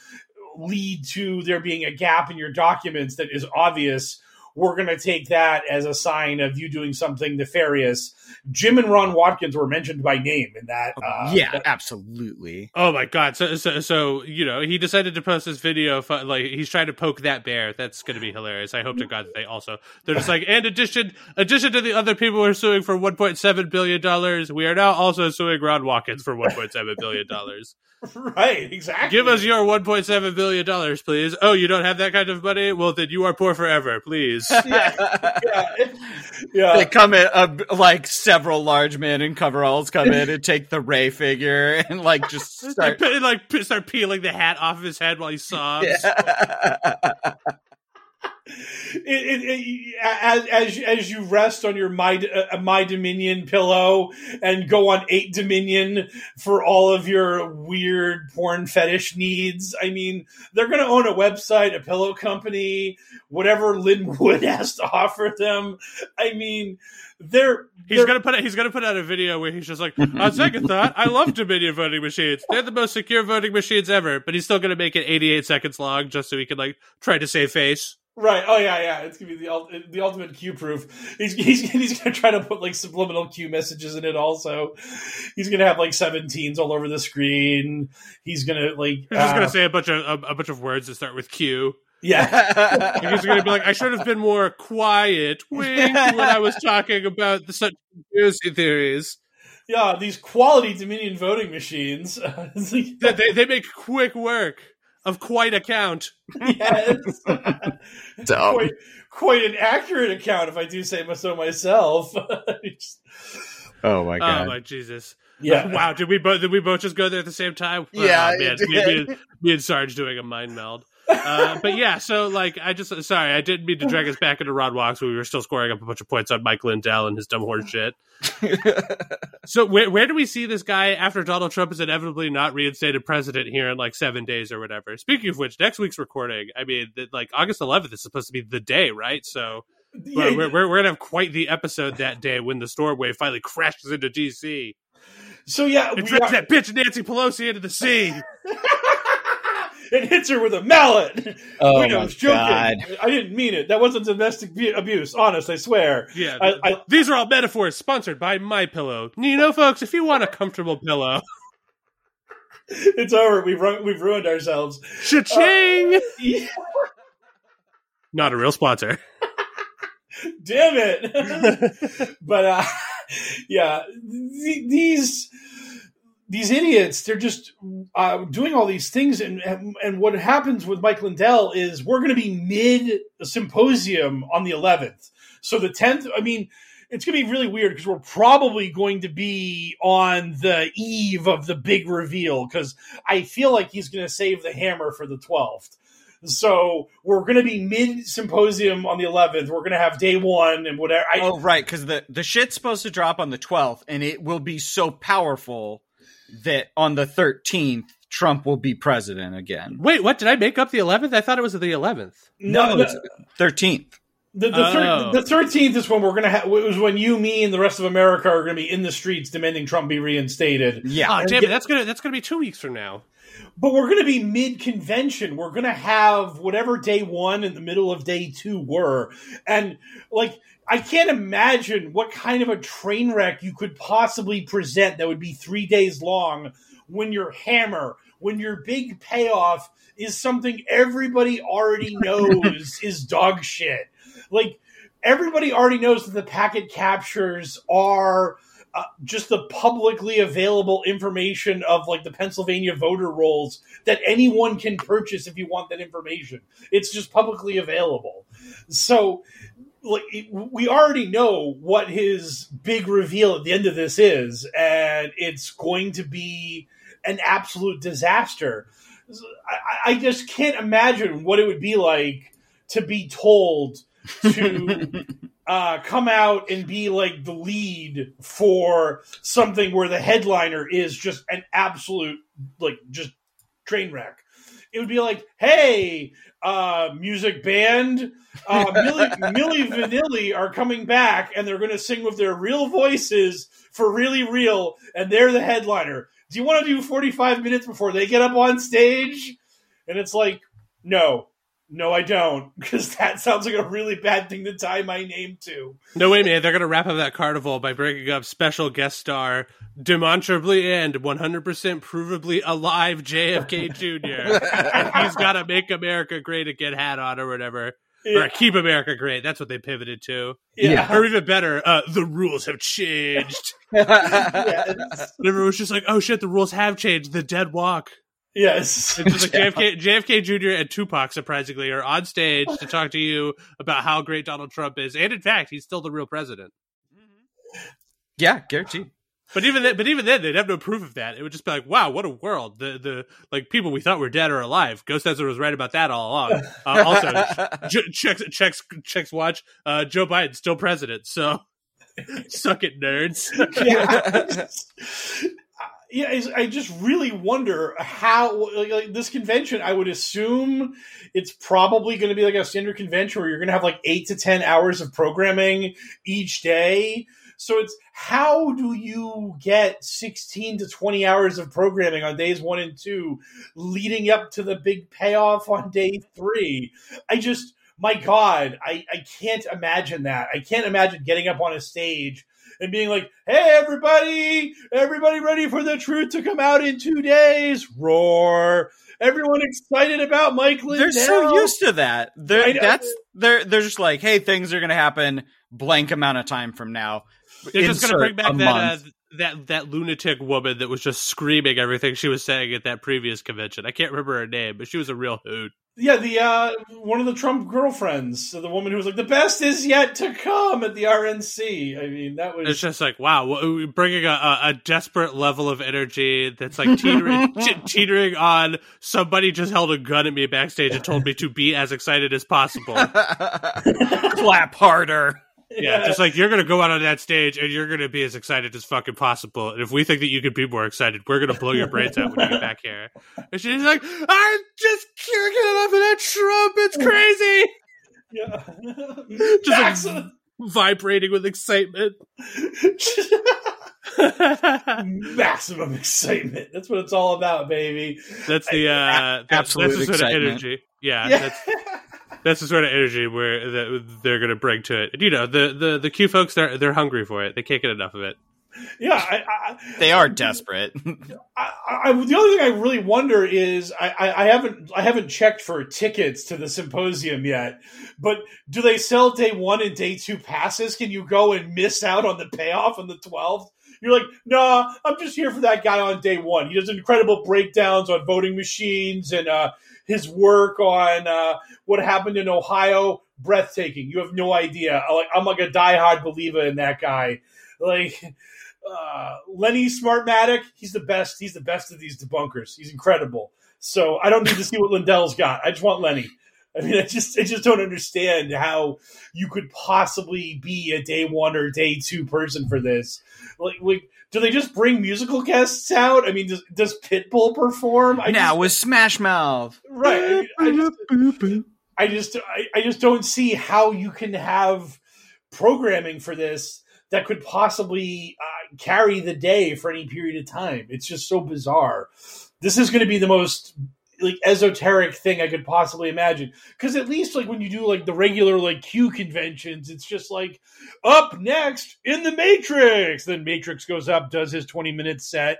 lead to there being a gap in your documents that is obvious, we're going to take that as a sign of you doing something nefarious. Jim and Ron Watkins were mentioned by name in that. Uh, yeah, absolutely. Oh my god! So so so you know he decided to post this video. fu- Like he's trying to poke that bear. That's going to be hilarious. I hope to God that they also they're just like and addition addition to the other people we're suing for 1.7 billion dollars. We are now also suing Ron Watkins for 1.7 billion dollars. right, exactly. Give us your 1.7 billion dollars, please. Oh, you don't have that kind of money? Well, then you are poor forever, please. yeah, yeah, yeah. They come in, uh, like several large men in coveralls come in and take the Rei figure and like just start. Start, like start peeling the hat off of his head while he sobs. it, it, it, as as as you rest on your my uh, my Dominion pillow and go on eight Dominion for all of your weird porn fetish needs. I mean, they're going to own a website, a pillow company, whatever Lin Wood has to offer them. I mean, they're He's they're- gonna put he's gonna put out a video where he's just like, on second thought, I love Dominion voting machines. They're the most secure voting machines ever. But he's still gonna make it 88 seconds long just so he can like try to save face. Right. Oh yeah, yeah. It's gonna be the the ultimate Q proof. He's, he's he's gonna try to put like subliminal Q messages in it. Also, he's gonna have like seventeens all over the screen. He's gonna like. He's just uh, gonna say a bunch of a, a bunch of words that start with Q. Yeah. He's gonna be like, I should have been more quiet, wink, when I was talking about the such conspiracy theories. yeah. These quality Dominion voting machines. It's like- They, they, they make quick work of quite a count. yes. Dumb. quite, quite an accurate account, if I do say so myself. Oh my oh, god! Oh my Jesus! yeah. Wow, did we both did we both just go there at the same time? Yeah, oh, man, me, me, me and Sarge doing a mind meld. Uh, but yeah, so like I just sorry, I didn't mean to drag us back into Rod Walks we were still scoring up a bunch of points on Mike Lindell and his dumb horse shit. So where where do we see this guy after Donald Trump is inevitably not reinstated president here in like seven days or whatever? Speaking of which, next week's recording, I mean, that, like August 11th is supposed to be the day, right? So Yeah, we're, we're, we're gonna have quite the episode that day when the storm wave finally crashes into DC so yeah, we that bitch Nancy Pelosi into the sea. it hits her with a mallet. Oh Wait, I was joking. God. I didn't mean it. That wasn't domestic abuse. Honest, I swear. Yeah, I- I- these are all metaphors sponsored by My Pillow. You know, folks, if you want a comfortable pillow, It's over. We've run, we've ruined ourselves. cha-ching! Yeah, Not a real sponsor. damn it. but uh, yeah, th- these these idiots, they're just uh, doing all these things, and, and and what happens with Mike Lindell is we're going to be mid symposium on the 11th. So the 10th, I mean. It's going to be really weird because we're probably going to be on the eve of the big reveal because I feel like he's going to save the hammer for the 12th. So we're going to be mid symposium on the 11th. We're going to have day one and whatever. I, Oh right, because the the shit's supposed to drop on the twelfth, and it will be so powerful that on the thirteenth Trump will be president again. Wait, what? Did I make up the 11th? I thought it was the 11th. no, No, it's thirteenth. the, the, thir- Oh. the 13th is when we're going to have, it was when you, me, and the rest of America are going to be in the streets demanding Trump be reinstated. Yeah, Oh, damn it. That's going to that's gonna be two weeks from now. But we're going to be mid convention. We're going to have whatever day one and the middle of day two were. And like, I can't imagine what kind of a train wreck you could possibly present that would be three days long when your hammer, when your big payoff is something everybody already knows is dog shit. Like, everybody already knows that the packet captures are uh, just the publicly available information of like the Pennsylvania voter rolls that anyone can purchase if you want that information. It's just publicly available. So like we already know what his big reveal at the end of this is and it's going to be an absolute disaster. I, I just can't imagine what it would be like to be told to uh, come out and be like the lead for something where the headliner is just an absolute like just train wreck. It would be like, hey, uh, music band, uh, Millie, Milli Vanilli are coming back and they're going to sing with their real voices for really real, and they're the headliner. Do you want to do 45 minutes before they get up on stage? And it's like, no, no, I don't, because that sounds like a really bad thing to tie my name to. No way, man. They're going to wrap up that carnival by bringing up special guest star, demonstrably and 100% provably alive JFK Jr. and he's got to make America great again hat on or whatever. Or keep America great. That's what they pivoted to. Yeah. Or even better, uh, the rules have changed. yes. And everyone's just like, oh shit, the rules have changed. The dead walk. Yes. It's just like JFK, JFK Jr. and Tupac, surprisingly, are on stage to talk to you about how great Donald Trump is. And in fact, he's still the real president. yeah, guaranteed. But even then, but even then, they'd have no proof of that. It would just be like, "Wow, what a world!" The the like people we thought were dead are alive. Ghost Ezra was right about that all along. Uh, also, j- checks checks checks watch. Uh, Joe Biden still president. So suck it, nerds. yeah. I just really wonder how like, like this convention. I would assume it's probably going to be like a standard convention where you're going to have like eight to ten hours of programming each day. So it's how do you get 16 to 20 hours of programming on days one and two, leading up to the big payoff on day three? I just, my God, I, I can't imagine that. I can't imagine getting up on a stage and being like, hey, everybody, everybody ready for the truth to come out in two days? Roar. Everyone excited about Mike Lindell. They're so used to that. They're that's they're they're just like, hey, things are gonna happen blank amount of time from now. They're just going to bring back that uh, that that lunatic woman that was just screaming everything she was saying at that previous convention. I can't remember her name, but she was a real hoot. Yeah, the uh, one of the Trump girlfriends, the woman who was like, "The best is yet to come" at the RNC. I mean, that was It's just like wow, w- bringing a, a, a desperate level of energy that's like teetering, te- teetering on. Somebody just held a gun at me backstage and told me to be as excited as possible. Clap harder. Yeah, just like you're gonna go out on that stage and you're gonna be as excited as fucking possible. And if we think that you could be more excited, we're gonna blow your brains out when you get back here. And she's like, I'm just can't get enough of that Trump. It's crazy. yeah. Just like vibrating with excitement. maximum excitement. That's what it's all about, baby. That's the uh, Absolute that's the sort excitement. of energy. Yeah, Yeah. that's that's the sort of energy where that they're going to bring to it. And, you know, the the the Q folks they're they're hungry for it. They can't get enough of it. yeah. I, I, They are desperate. I, I, the only thing I really wonder is I, I, I haven't I haven't checked for tickets to the symposium yet, but do they sell day one and day two passes? Can you go and miss out on the payoff on the twelfth? You're like, nah, I'm just here for that guy on day one. He does incredible breakdowns on voting machines and uh, his work on uh, what happened in Ohio. Breathtaking. You have no idea. Like I'm like a diehard believer in that guy. Like uh, Lenny Smartmatic, he's the best. He's the best of these debunkers. He's incredible. So I don't need to see what Lindell's got. I just want Lenny. I mean, I just I just don't understand how you could possibly be a day one or day two person for this. Like, like do they just bring musical guests out? I mean, does, does Pitbull perform? I now just, with Smash Mouth. right. I, mean, I just, I just I, I just don't see how you can have programming for this that could possibly uh, carry the day for any period of time. It's just so bizarre. This is going to be the most like esoteric thing I could possibly imagine. Because at least like when you do like the regular like Q conventions, it's just like up next in the Matrix. Then Matrix goes up, does his twenty minute set.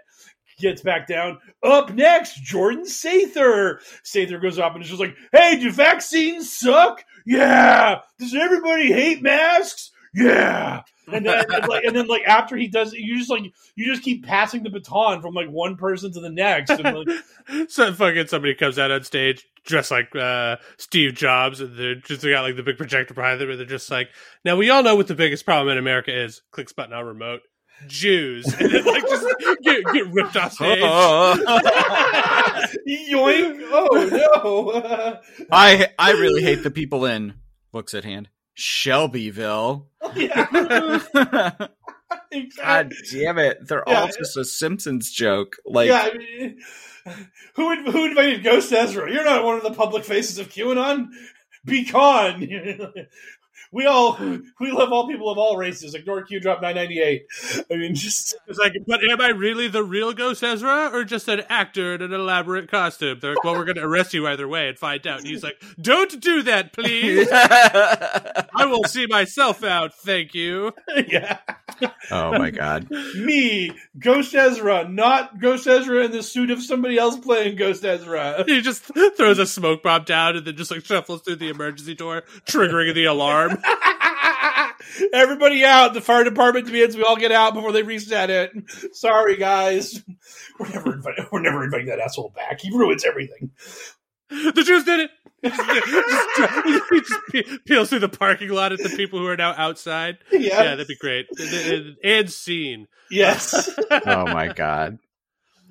Gets back down. Up next, Jordan Sather. Sather goes up and is just like, "Hey, do vaccines suck? Yeah. Does everybody hate masks? Yeah." And then, and like, and then, like after he does, it, you just like you just keep passing the baton from like one person to the next. And, like, so fucking somebody comes out on stage dressed like uh, Steve Jobs, and they're just they got like the big projector behind them, and they're just like, "Now we all know what the biggest problem in America is." Clicks button on remote. Jews, and then like just get, get ripped off stage. yoink! Oh no! I I really hate the people in books at hand. Shelbyville. Oh, yeah, God damn it. They're Yeah. all just a Simpsons joke. Like yeah, I mean, who who invited Ghost Ezra? You're not one of the public faces of QAnon. Be gone. we all we love all people of all races. Ignore Q drop nine ninety eight. I mean, just It's like, but am I really the real Ghost Ezra, or just an actor in an elaborate costume? They're like, well, we're going to arrest you either way and find out. And he's like, don't do that, please. I will see myself out, thank you. yeah. Oh my god. Me, Ghost Ezra, not Ghost Ezra in the suit of somebody else playing Ghost Ezra. He just throws a smoke bomb down and then just like shuffles through the emergency door, triggering the alarm. Everybody out. The fire department demands we all get out before they reset it. Sorry, guys. We're never inviting, we're never inviting that asshole back. He ruins everything. The Jews did it. just, just pe- peels through the parking lot at the people who are now outside. Yes. Yeah, that'd be great. And- And, and scene. Yes. oh my god.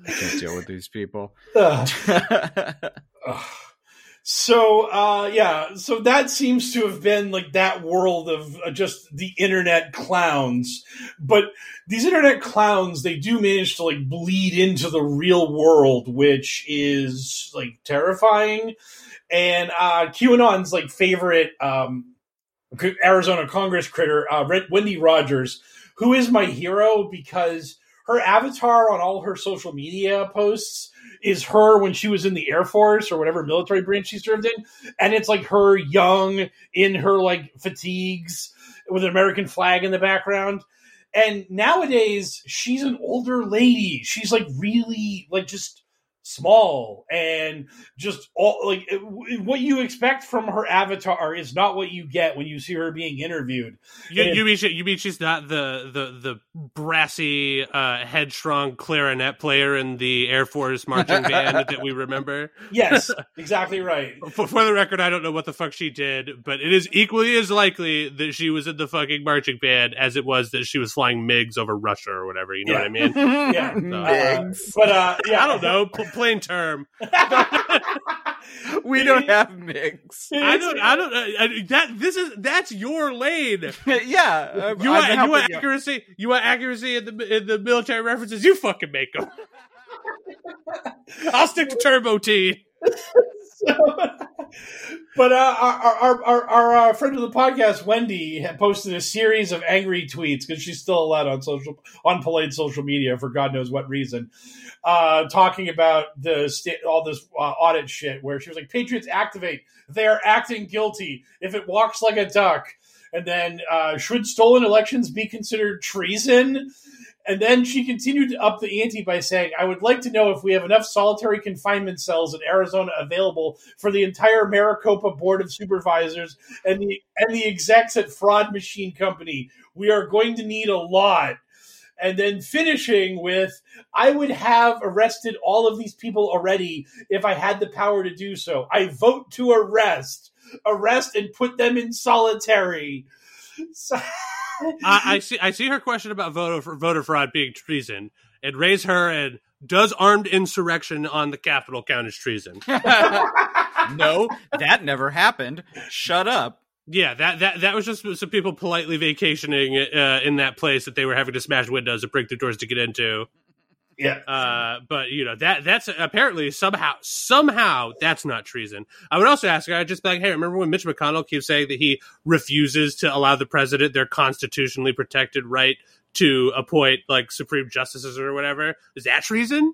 I can't deal with these people. Ugh. So uh yeah, so that seems to have been like that world of uh, just the internet clowns. But these internet clowns, they do manage to like bleed into the real world, which is like terrifying. And uh QAnon's like favorite um Arizona Congress critter, uh Wendy Rogers, who is my hero because her avatar on all her social media posts is her when she was in the Air Force or whatever military branch she served in. And it's like her young in her like fatigues with an American flag in the background. And nowadays she's an older lady. She's like really like just small and just all like what you expect from her avatar is not what you get when you see her being interviewed. You, And- you mean she, you mean she's not the the the brassy, uh, headstrong clarinet player in the Air Force marching band that we remember? Yes, exactly right. For, for the record, I don't know what the fuck she did, but it is equally as likely that she was in the fucking marching band as it was that she was flying MiGs over Russia or whatever. You know Yeah. what I mean? Yeah. So- Uh, but uh yeah. I don't know. P- plain term. we don't have mix. I don't. I don't. I, I- that this is that's your lane. yeah. I'm- You want, you want you. accuracy. You want accuracy in the in the military references. You fucking make them. I'll stick to Turbo T. but uh, our, our, our, our uh, friend of the podcast, Wendy, had posted a series of angry tweets because she's still allowed on social on polite social media for God knows what reason, uh, talking about the sta- all this uh, audit shit. Where she was like, "Patriots activate! They are acting guilty. If it walks like a duck." And then, uh, should stolen elections be considered treason? And then she continued to up the ante by saying, I would like to know if we have enough solitary confinement cells in Arizona available for the entire Maricopa Board of Supervisors and the and the execs at Fraud Machine Company. We are going to need a lot. And then finishing with, I would have arrested all of these people already if I had the power to do so. I vote to arrest, arrest and put them in solitary. So- I, I see. I see her question about voter voter fraud being treason, and raise her and does armed insurrection on the Capitol count as treason? no, that never happened. Shut up. Yeah, that that that was just some people politely vacationing uh, in that place that they were having to smash windows and break their doors to get into. Yeah. Uh, but you know that that's apparently somehow somehow that's not treason. I would also ask. I'd just be like, hey, remember when Mitch McConnell keeps saying that he refuses to allow the president their constitutionally protected right to appoint like supreme justices or whatever? Is that treason?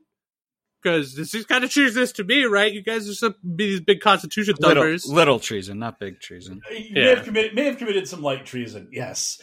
Because this is kind of treasonous to me, right? You guys are some these big constitution Little, thumpers. little treason, not big treason. You may, have committed, may have committed some light treason, yes.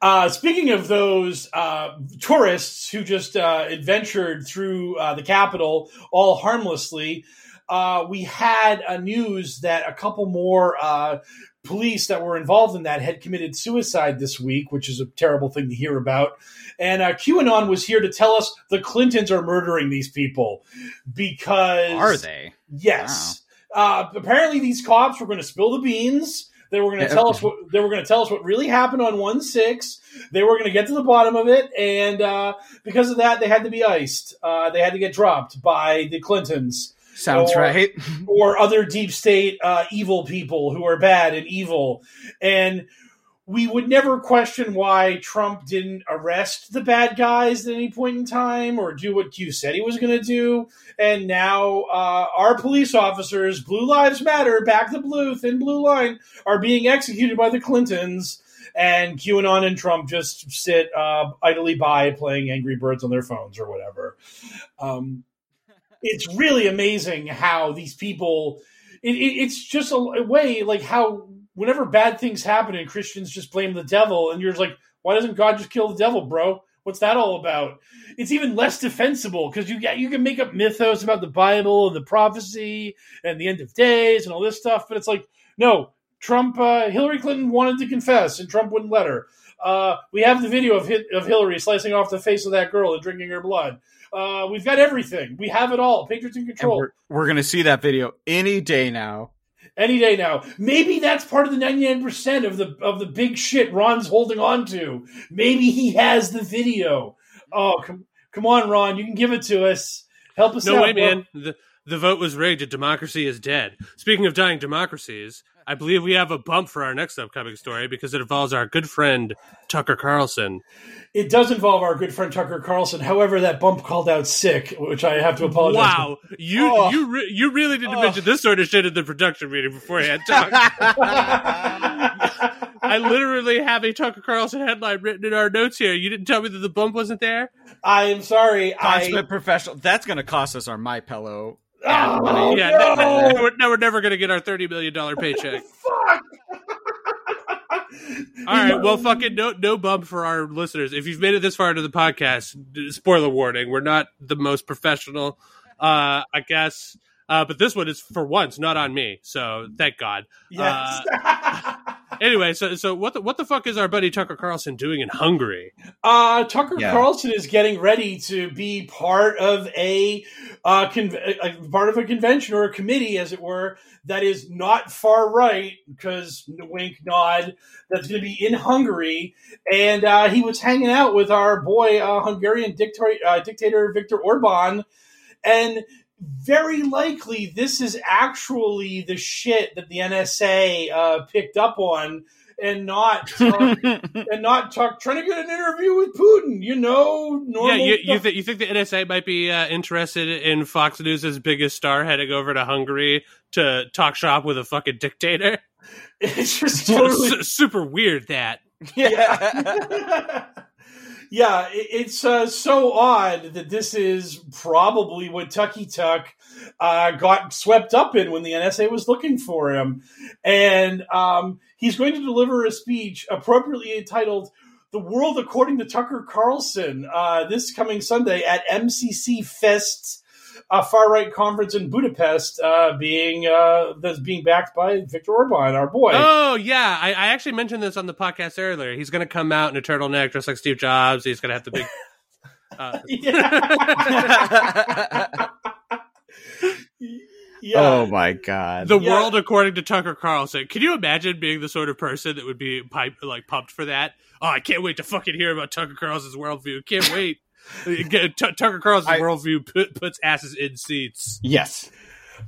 Uh, speaking of those uh, tourists who just uh, adventured through uh, the Capitol all harmlessly, uh, we had a news that a couple more uh, police that were involved in that had committed suicide this week, which is a terrible thing to hear about. And uh, QAnon was here to tell us the Clintons are murdering these people because Are they? Yes. Uh, apparently, these cops were going to spill the beans. They were going to tell us what they were going to tell us what really happened on one six. They were going to get to the bottom of it, and uh, because of that, they had to be iced. Uh, they had to get dropped by the Clintons. Sounds Or- right. or other deep state uh, evil people who are bad and evil. And we would never question why Trump didn't arrest the bad guys at any point in time or do what Q said he was going to do. And now uh, our police officers, Blue Lives Matter, back the blue, thin blue line, are being executed by the Clintons. And QAnon and Trump just sit uh, idly by playing Angry Birds on their phones or whatever. Um, it's really amazing how these people it, it, it's just a, a way like how whenever bad things happen and christians just blame the devil and you're just like why doesn't god just kill the devil bro? What's that all about? It's even less defensible because you you can make up mythos about the bible and the prophecy and the end of days and all this stuff but it's like no trump uh, hillary clinton wanted to confess and trump wouldn't let her. Uh, we have the video of, of hillary slicing off the face of that girl and drinking her blood uh, we've got everything. We have it all. Patriots in And control. we're we're gonna see that video any day now. Any day now. Maybe that's part of the 99% of the of the big shit Ron's holding on to. Maybe he has the video. Oh, come, come on, Ron. You can give it to us. Help us no out. way, bro. man. The, the vote was rigged and democracy is dead. Speaking of dying democracies, I believe we have a bump for our next upcoming story because it involves our good friend Tucker Carlson. It does involve our good friend Tucker Carlson. However, that bump called out sick, which I have to apologize. Wow, you Oh. you re- you really didn't Oh. mention this sort of shit in the production meeting beforehand. Tuck. I literally have a Tucker Carlson headline written in our notes here. You didn't tell me that the bump wasn't there. I am sorry. I Consummate professional. That's going to cost us our My Pillow. Oh, yeah, no! now, now we're, now we're never going to get our thirty million dollar paycheck. fuck. All right, well, fucking no, no bump for our listeners. If you've made it this far into the podcast, spoiler warning: we're not the most professional, uh, I guess. Uh, but this one is for once not on me, so thank God. Yes. Uh, anyway, so so what the what the fuck is our buddy Tucker Carlson doing in Hungary? Uh, Tucker Yeah. Carlson is getting ready to be part of a, uh, con- a a- part of a convention or a committee, as it were, that is not far right because wink nod. That's going to be in Hungary, and uh, he was hanging out with our boy uh, Hungarian dictator uh, dictator Viktor Orban, and very likely this is actually the shit that the NSA uh, picked up on. And not and not talk, trying to get an interview with Putin. You know, normal. yeah, you you, th- you think the NSA might be uh, interested in Fox News' biggest star heading over to Hungary to talk shop with a fucking dictator? it's just totally Su- super weird that. Yeah. Yeah, it, it's uh, so odd that this is probably what Tucky Tuck uh, got swept up in when the NSA was looking for him, and um, he's going to deliver a speech appropriately entitled. The World According to Tucker Carlson, uh, this coming Sunday at MCC Fest's uh, far right conference in Budapest, uh, being uh, that's being backed by Viktor Orban, our boy. Oh yeah, I, I actually mentioned this on the podcast earlier. He's going to come out in a turtleneck, dressed like Steve Jobs. He's going to have the big. Uh, yeah. Oh my god. the Yeah. world according to Tucker Carlson. Can you imagine being the sort of person that would be pipe, like pumped for that? Oh, I can't wait to fucking hear about Tucker Carlson's worldview. Can't wait. Get- T- Tucker Carlson's I- worldview put, puts asses in seats. yes.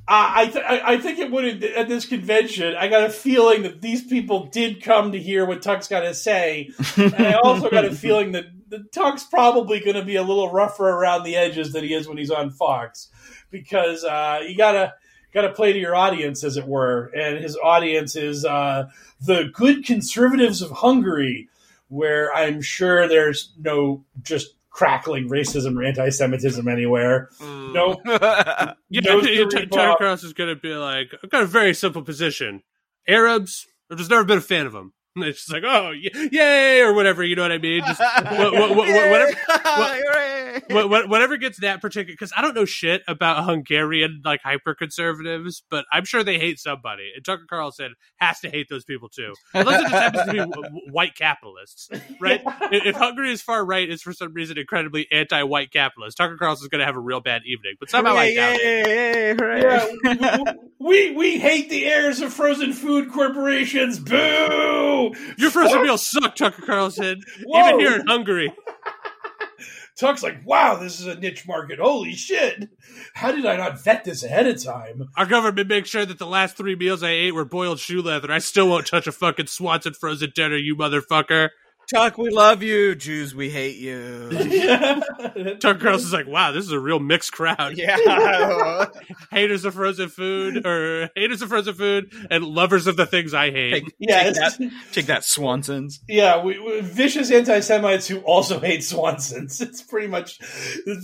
Uh, I, th- I I think it would at this convention. I got a feeling that these people did come to hear what Tuck's got to say, and I also got a feeling that the Tuck's probably going to be a little rougher around the edges than he is when he's on Fox, because uh, you gotta gotta play to your audience, as it were, and his audience is uh, the good conservatives of Hungary, where I'm sure there's no just crackling racism or anti-Semitism anywhere. Mm. No, Yeah, No T- Tucker Bob. Going to be like, I've got a very simple position. Arabs, I've just never been a fan of them. And it's just like, oh, y- yay, or whatever, you know what I mean? Just what, what, what, what, whatever. Hooray. what, what, whatever gets that particular because I don't know shit about Hungarian like hyper conservatives, but I'm sure they hate somebody. And Tucker Carlson has to hate those people too, unless it just happens to be w- w- white capitalists, right? If, if Hungary is far right, is for some reason incredibly anti-white capitalist. Tucker Carlson's going to have a real bad evening, but somehow I Yay, doubt it. yay, yay, hooray. Yeah, we, we we hate the heirs of frozen food corporations. Boo! Your frozen meals suck, Tucker Carlson. Whoa. Even here in Hungary. Tuck's like, wow, this is a niche market. Holy shit! How did I not vet this ahead of time? Our government makes sure that the last three meals I ate were boiled shoe leather. I still won't touch a fucking Swanson frozen dinner, you motherfucker. Chuck, we love you. Jews, we hate you. Chuck Tucker is like, wow, this is a real mixed crowd. yeah. Haters of frozen food, or haters of frozen food, and lovers of the things I hate. Take, Yeah, take that, take that, Swansons. yeah, we, we, vicious anti-Semites who also hate Swansons. It's pretty much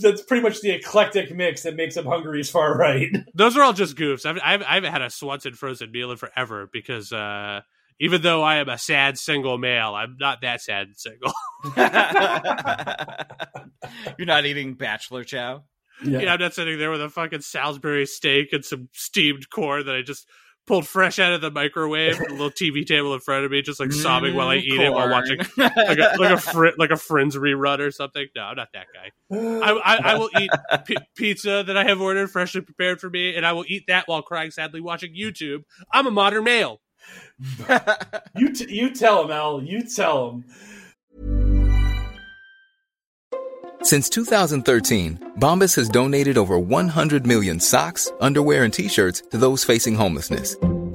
that's pretty much the eclectic mix that makes up Hungary's far right. Those are all just goofs. I've, I've, I haven't had a Swanson frozen meal in forever because uh, even though I am a sad single male, I'm not that sad and single. You're not eating bachelor chow. yeah, I'm not sitting there with a fucking Salisbury steak and some steamed corn that I just pulled fresh out of the microwave, a little TV table in front of me, just like sobbing while I Mm, eat it while watching like a like a, fri- like a Friends rerun or something. No, I'm not that guy. I, I, I will eat p- pizza that I have ordered freshly prepared for me, and I will eat that while crying sadly watching YouTube. I'm a modern male. You t- you tell him, Al. You tell him. Since 2013, Bombas has donated over 100 million socks, underwear, and t-shirts to those facing homelessness.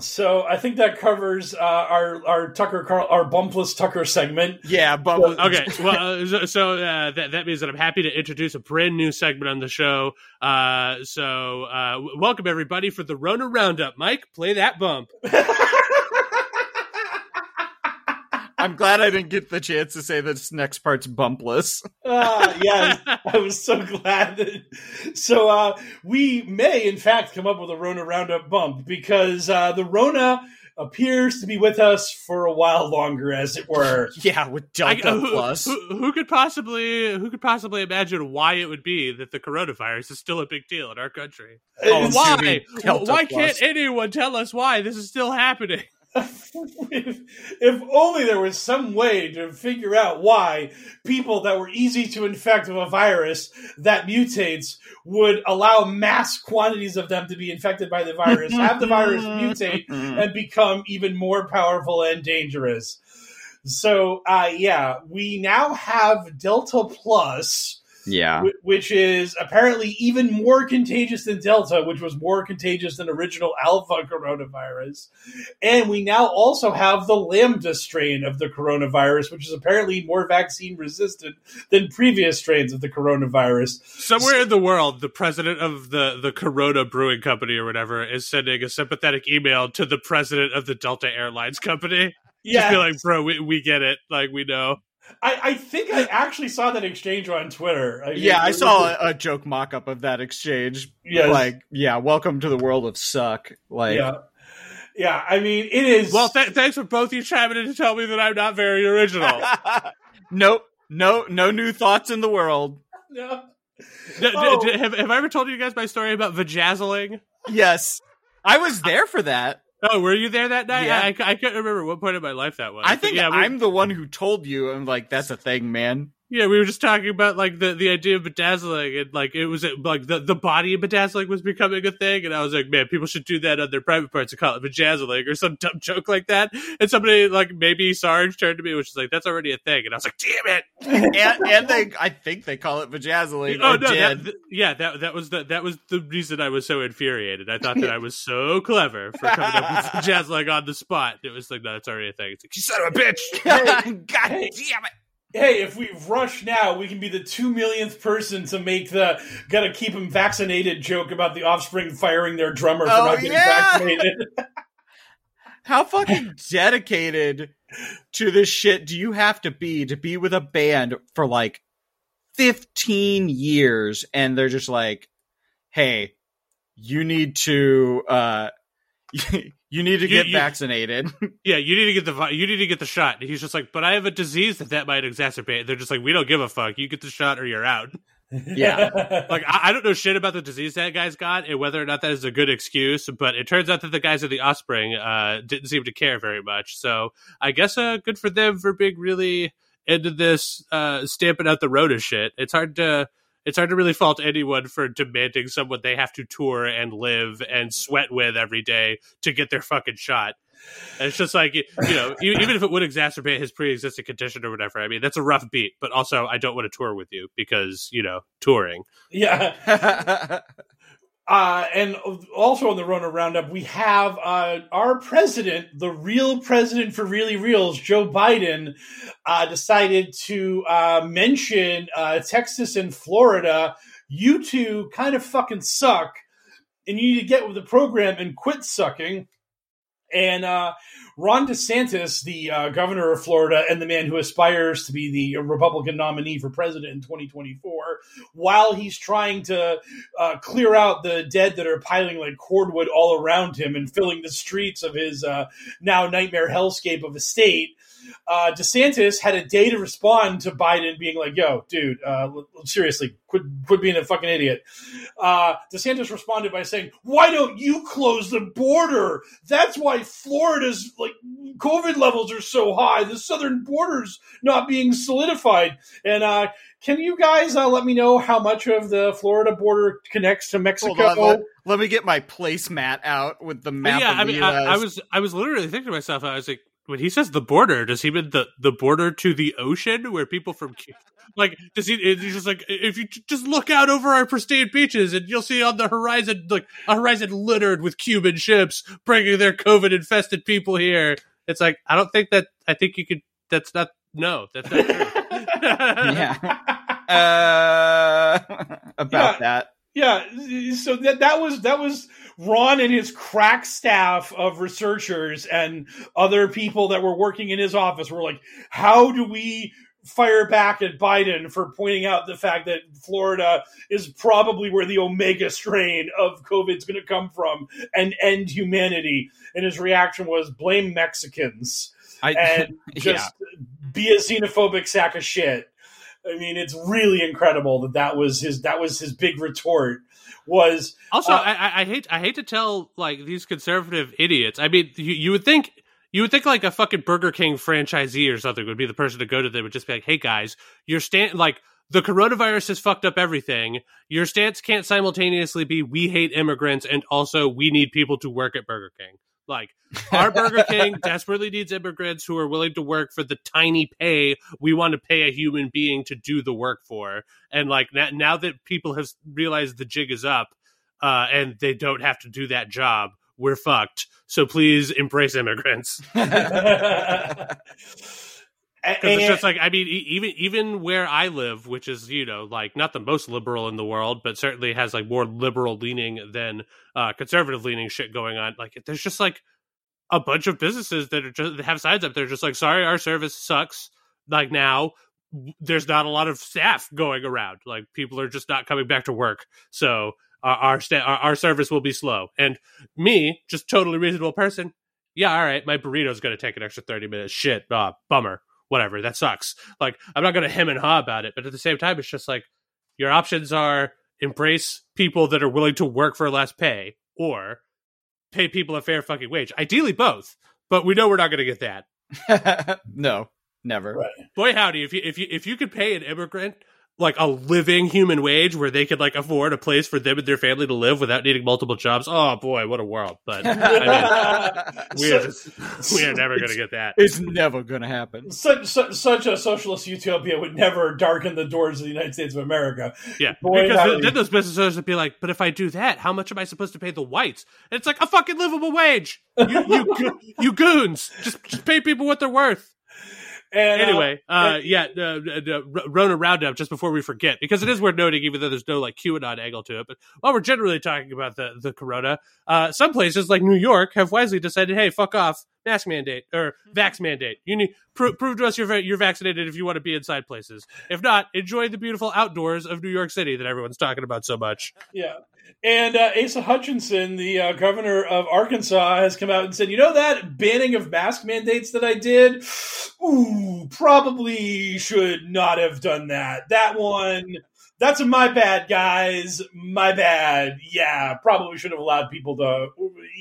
So I think that covers uh, our our Tucker Carl our bumpless Tucker segment. Yeah, but Okay, well, uh, so, so uh, that that means that I'm happy to introduce a brand new segment on the show. Uh, so, uh, w- welcome everybody for the Rona Roundup. Mike, play that bump. I'm glad I didn't get the chance to say this next part's bumpless. Ah, yes, I was so glad. That, so uh, we may, in fact, come up with a Rona Roundup bump because uh, the Rona appears to be with us for a while longer, as it were. Yeah, with I- Delta who, Plus. Who, who could possibly who could possibly imagine why it would be that the coronavirus is still a big deal in our country? Oh, why? Why Plus. can't anyone tell us why this is still happening? If, if only there was some way to figure out why people that were easy to infect with a virus that mutates would allow mass quantities of them to be infected by the virus, have the virus mutate, and become even more powerful and dangerous. So, uh, yeah, we now have Delta Plus, Yeah. wh- which is apparently even more contagious than Delta, which was more contagious than original Alpha coronavirus. And we now also have the Lambda strain of the coronavirus, which is apparently more vaccine resistant than previous strains of the coronavirus. Somewhere in the world, the president of the the Corona Brewing Company or whatever is sending a sympathetic email to the president of the Delta Airlines Company. Just Yeah, be like, bro, we, we get it. Like, we know. I, I think I actually saw that exchange on Twitter. I mean, Yeah, I saw a, a joke mock up of that exchange. Yes. Like, yeah, welcome to the world of suck. Like, yeah, yeah. I mean, it is. Well, th- thanks for both you chiming in to tell me that I'm not very original. nope, no, no new thoughts in the world. no. D- d- Oh. d- have, have I ever told you guys my story about vajazzling? Yes, I was there for that. Oh, were you there that night? Yeah. I, I, I couldn't remember what point of my life that was. I think yeah, we, I'm the one who told you. I'm like, that's a thing, man. Yeah, we were just talking about like the, the idea of bedazzling and like it was like the, the body of bedazzling was becoming a thing, and I was like, man, people should do that on their private parts and call it bedazzling or some dumb joke like that. And somebody like maybe Sarge turned to me, which is like, that's already a thing, and I was like, damn it. and, and they, I think they call it vajazzling. Oh no! That, th- yeah, that that was the that was the reason I was so infuriated. I thought that I was so clever for coming up with jazz like on the spot. It was like, no, that's already a thing. It's like, you son of a bitch! God damn it! Hey, if we rush now, we can be the two millionth person to make the "gotta keep him vaccinated" joke about the Offspring firing their drummer for Oh, not getting yeah. vaccinated. How fucking dedicated to this shit do you have to be to be with a band for like 15 years and they're just like, hey, you need to, uh, you need to You- get you- vaccinated. Yeah, you need to get the you need to get the shot. And he's just like, but I have a disease that that might exacerbate. They're just like, we don't give a fuck. You get the shot or you're out. yeah. Like I, I don't know shit about the disease that guy's got and whether or not that is a good excuse, but it turns out that the guys at the Offspring uh, didn't seem to care very much. So I guess uh, good for them for being really into this uh, stamping out the Rona shit. It's hard to it's hard to really fault anyone for demanding someone they have to tour and live and mm-hmm. sweat with every day to get their fucking shot. And it's just like you know, even if it would exacerbate his pre-existing condition or whatever. I mean, that's a rough beat. But also, I don't want to tour with you because you know, touring. Yeah. Uh, and also on the Rona Roundup, we have uh, our president, the real president for really reals, Joe Biden, uh, decided to uh, mention uh, Texas and Florida. You two kind of fucking suck, and you need to get with the program and quit sucking. And uh, Ron DeSantis, the uh, governor of Florida and the man who aspires to be the Republican nominee for president in 2024, while he's trying to uh, clear out the dead that are piling like cordwood all around him and filling the streets of his uh, now nightmare hellscape of a state. Uh, DeSantis had a day to respond to Biden being like, yo, dude, uh, seriously, quit, quit being a fucking idiot. Uh, DeSantis responded by saying, why don't you close the border? That's why Florida's like COVID levels are so high. The southern border's not being solidified. And, uh, can you guys uh, let me know how much of the Florida border connects to Mexico? Hold on, let, let me get my placemat out with the map. yeah, of I mean, I, I was I was literally thinking to myself, I was like, when he says the border, does he mean the the border to the ocean where people from like does he? He's just like if you just look out over our pristine beaches and you'll see on the horizon like a horizon littered with Cuban ships bringing their COVID infested people here. It's like I don't think that. I think you could. That's not. No, that's not true. yeah. Uh, about Yeah. that. Yeah, so that that was that was Ron and his crack staff of researchers and other people that were working in his office were like, how do we fire back at Biden for pointing out the fact that Florida is probably where the omega strain of COVID is going to come from and end humanity? And his reaction was blame Mexicans I, and just be a xenophobic sack of shit. I mean, it's really incredible that that was his that was his big retort. Was Also, uh, I, I- hate I hate to tell like these conservative idiots. I mean, you, you would think you would think like a fucking Burger King franchisee or something would be the person to go to. They would just be like, "Hey guys, your stand like the coronavirus has fucked up everything. Your stance can't simultaneously be we hate immigrants and also we need people to work at Burger King." Like our Burger King desperately needs immigrants who are willing to work for the tiny pay we want to pay a human being to do the work for. And like now, now that people have realized the jig is up, uh, and they don't have to do that job, we're fucked. So please embrace immigrants. Because it's just like I mean, even even where I live, which is you know like not the most liberal in the world, but certainly has like more liberal leaning than uh, conservative leaning shit going on. Like there's just like a bunch of businesses that are just that have signs up. They're just like, sorry, our service sucks. Like now, there's not a lot of staff going around. Like people are just not coming back to work. So our our, sta- our, our service will be slow. And me, just totally reasonable person. Yeah, all right, my burrito's going to take an extra 30 minutes. Shit, uh, bummer. Whatever, that sucks. Like, I'm not going to hem and haw about it, but at the same time, it's just like your options are embrace people that are willing to work for less pay or pay people a fair fucking wage. Ideally, both, but we know we're not going to get that. no, never. Boy, howdy! If you if you if you could pay an immigrant like a living human wage where they could like afford a place for them and their family to live without needing multiple jobs, oh boy, what a world! But I mean, we are just we are never going to get that. It's never going to happen. such, such such a socialist utopia would never darken the doors of the United States of America. Yeah, Boy, because then, then those business owners would be like, "But if I do that, how much am I supposed to pay the whites?" And it's like a fucking livable wage. You you you goons, just just pay people what they're worth. And, uh, anyway, uh, yeah, uh, uh, uh, Rona Roundup, just before we forget, because it is worth noting, even though there's no like QAnon angle to it. But while we're generally talking about the the corona, uh, some places like New York have wisely decided, hey, fuck off, mask mandate or vax mandate. You need pro- prove to us you're you're vaccinated if you want to be inside places. If not, enjoy the beautiful outdoors of New York City that everyone's talking about so much. Yeah. And uh, Asa Hutchinson, the uh, governor of Arkansas, has come out and said, "You know that banning of mask mandates that I did? Ooh, probably should not have done that. That one, that's my bad, guys. My bad. Yeah, probably should have allowed people to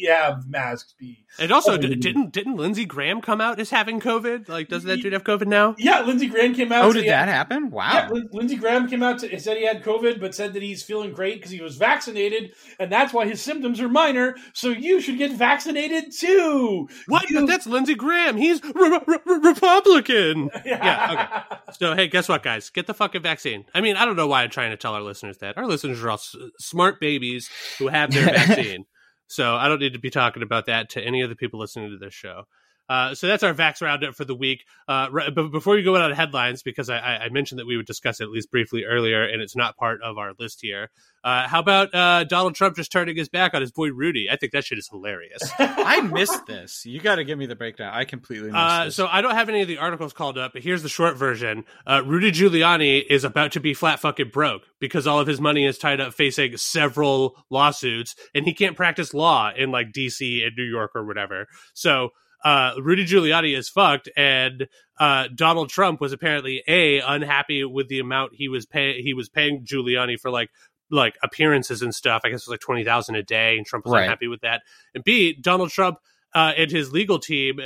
have masks be. And also, Oh, d- didn't didn't Lindsey Graham come out as having COVID? Like, doesn't that dude have COVID now? Yeah, Lindsey Graham came out. Oh, did he had- that happen? Wow. Yeah, Lindsey Graham came out to said he had COVID, but said that he's feeling great because he was vaccinated, and that's why his symptoms are minor. So you should get vaccinated too. What? But that's Lindsey Graham. He's re- re- re- Republican. yeah. Okay. So hey, guess what, guys? Get the fucking vaccine. I mean, I don't know why Trying to tell our listeners that. Our listeners are all s- smart babies who have their vaccine. So I don't need to be talking about that to any of the people listening to this show. Uh, so that's our Vax roundup for the week. Uh, right, but before we go out on headlines, because I, I I mentioned that we would discuss it at least briefly earlier, and it's not part of our list here. Uh, how about uh, Donald Trump just turning his back on his boy Rudy? I think that shit is hilarious. I missed this. You got to give me the breakdown. I completely missed Uh, this. so I don't have any of the articles called up, but here's the short version. Uh, Rudy Giuliani is about to be flat fucking broke because all of his money is tied up facing several lawsuits, and he can't practice law in like D.C. and New York or whatever. So uh, Rudy Giuliani is fucked, and uh, Donald Trump was apparently a unhappy with the amount he was pay he was paying Giuliani for like like appearances and stuff. I guess it was like twenty thousand a day, and Trump was Right. unhappy with that. And B, Donald Trump uh, and his legal team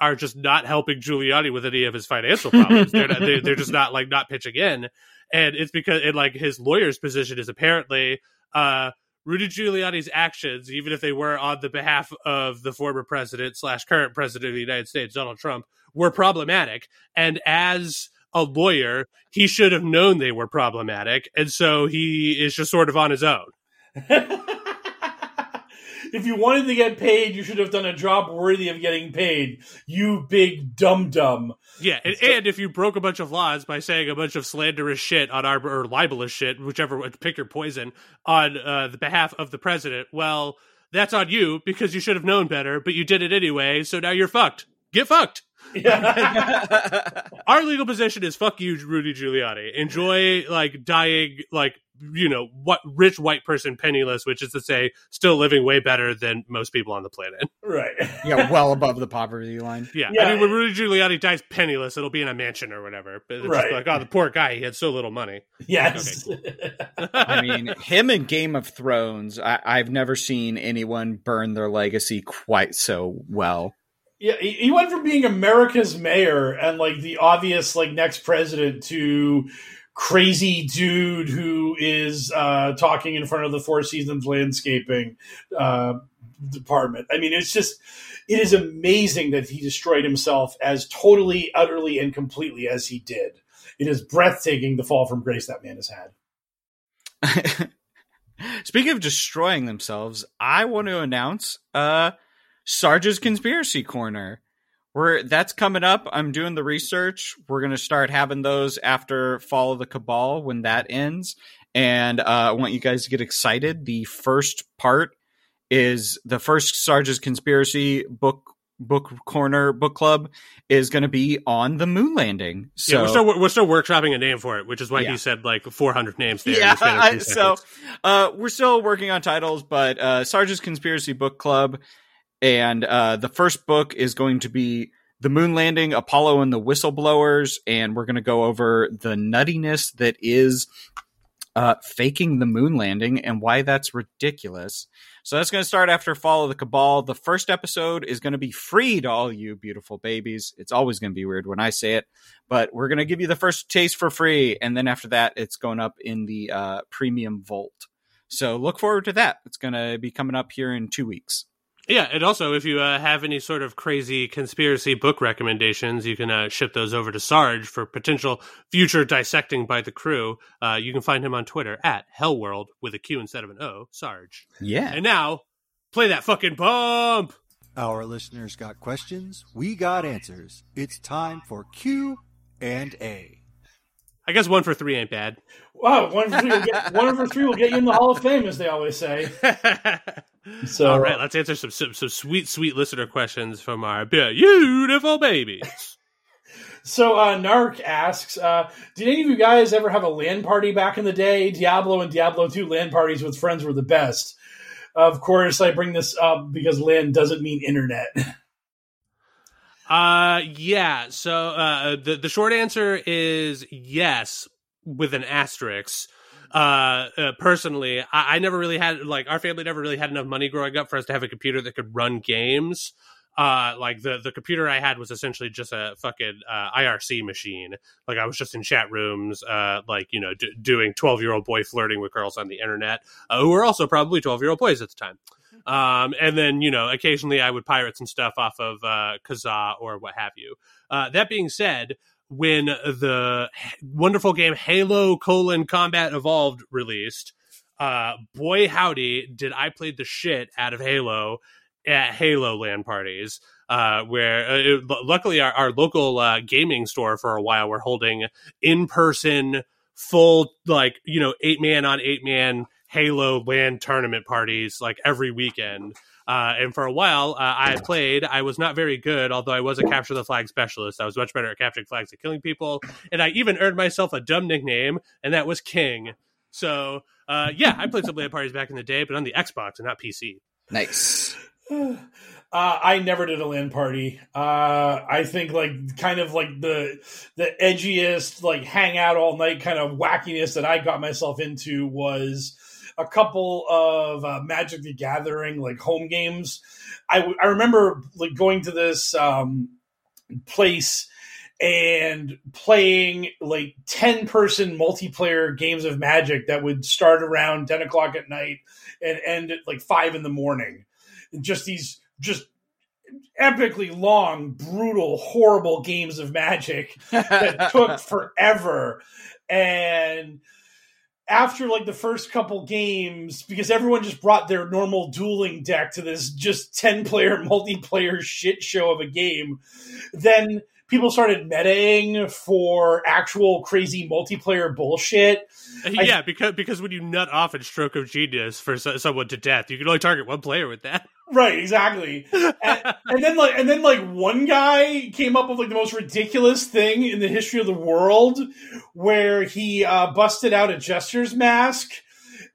are just not helping Giuliani with any of his financial problems. they're, not, they're they're just not like not pitching in, and it's because and like his lawyer's position is apparently uh, Rudy Giuliani's actions, even if they were on the behalf of the former president slash current president of the United States, Donald Trump, were problematic, and as a lawyer, he should have known they were problematic, and so he is just sort of on his own. if you wanted to get paid, you should have done a job worthy of getting paid. You big dum dum. Yeah, and, and if you broke a bunch of laws by saying a bunch of slanderous shit on our or libelous shit, whichever pick your poison, on uh, the behalf of the president, well, that's on you because you should have known better, but you did it anyway, so now you're fucked. Get fucked. Yeah. Our legal position is fuck you, Rudy Giuliani. Enjoy like dying like you know what rich white person penniless, which is to say, still living way better than most people on the planet. Right. yeah, well above the poverty line. Yeah, Yeah. I mean, when Rudy Giuliani dies penniless, it'll be in a mansion or whatever. But it's Right. like, oh, the poor guy, he had so little money. Yes. I mean, him in Game of Thrones, I, I've never seen anyone burn their legacy quite so well. Yeah, he, he went from being America's mayor and like the obvious like next president to crazy dude who is uh, talking in front of the Four Seasons landscaping uh, department. I mean, it's just it is amazing that he destroyed himself as totally, utterly, and completely as he did. It is breathtaking the fall from grace that man has had. Speaking of destroying themselves, I want to announce uh Sarge's conspiracy corner. We're that's coming up. I'm doing the research. We're gonna start having those after Fall of the Cabal when that ends. And uh, I want you guys to get excited. The first part is the first Sarge's conspiracy book book corner book club is going to be on the moon landing. So yeah, we're still we're still workshopping a name for it, which is why Yeah. he said like 400 names there. yeah, I- so uh, we're still working on titles, but uh, Sarge's Conspiracy Book Club, and uh, the first book is going to be the moon landing, Apollo and the whistleblowers, and we're going to go over the nuttiness that is uh, faking the moon landing and why that's ridiculous. So that's going to start after Fall of the Cabal. The first episode is going to be free to all you beautiful babies. It's always going to be weird when I say it, but we're going to give you the first taste for free. And then after that, it's going up in the uh, premium vault. So look forward to that. It's going to be coming up here in two weeks. Yeah, and also if you uh, have any sort of crazy conspiracy book recommendations, you can uh, ship those over to Sarge for potential future dissecting by the crew. Uh, you can find him on Twitter at Hellworld with a Q instead of an O, Sarge. Yeah. And now, play that fucking bump. Our listeners got questions, we got answers. It's time for Q and A. I guess one for three ain't bad. Wow, one for three will get, one for three will get you in the Hall of Fame, as they always say. So, All right, let's answer some, some some sweet sweet listener questions from our beautiful babies. So uh, Narc asks, uh, did any of you guys ever have a LAN party back in the day? Diablo and Diablo 2 LAN parties with friends were the best. Of course, I bring this up because LAN doesn't mean internet. Uh, yeah. So uh, the the short answer is yes, with an asterisk. uh, uh personally, I, I never really had like our family never really had enough money growing up for us to have a computer that could run games uh like the the computer i had was essentially just a fucking uh, irc machine like i was just in chat rooms uh like you know d- doing 12 year old boy flirting with girls on the internet uh, who were also probably 12 year old boys at the time um and then you know occasionally i would pirate some stuff off of uh kazaa or what have you uh that being said when the wonderful game halo colon combat evolved released uh boy howdy did i play the shit out of halo at Halo LAN parties. Uh, where uh, it, luckily our, our local uh, gaming store for a while were holding in person full like you know eight man on eight man Halo LAN tournament parties like every weekend. Uh, and for a while, uh, I played. I was not very good, although I was a capture the flag specialist. I was much better at capturing flags and killing people. And I even earned myself a dumb nickname, and that was King. So, uh, yeah, I played some LAN parties back in the day, but on the Xbox and not PC. Nice. Uh, I never did a LAN party. Uh, I think like kind of like the the edgiest like hang out all night kind of wackiness that I got myself into was a couple of uh, Magic the Gathering like home games. I, I remember like going to this um, place and playing like 10 person multiplayer games of magic that would start around 10 o'clock at night and end at like 5 in the morning and just these just epically long, brutal, horrible games of magic that took forever. And after like the first couple games, because everyone just brought their normal dueling deck to this just 10 player multiplayer shit show of a game, then people started metaing for actual crazy multiplayer bullshit. Yeah, I, because because when you nut off in stroke of genius for so, someone to death, you can only target one player with that. Right, exactly. and, and, then like and then like one guy came up with like the most ridiculous thing in the history of the world where he uh, busted out a jester's mask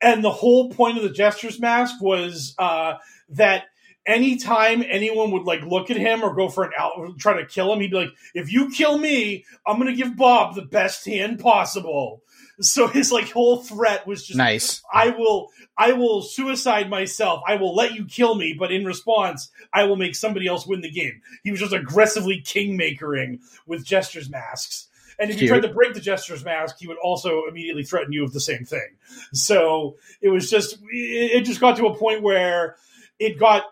and the whole point of the jester's mask was uh, that anytime anyone would like look at him or go for an out try to kill him he'd be like if you kill me i'm gonna give bob the best hand possible so his like whole threat was just nice i will I will suicide myself. I will let you kill me, but in response, I will make somebody else win the game. He was just aggressively kingmakering with jester's masks. And if Cute. you tried to break the jester's mask, he would also immediately threaten you with the same thing. So it was just, it just got to a point where it got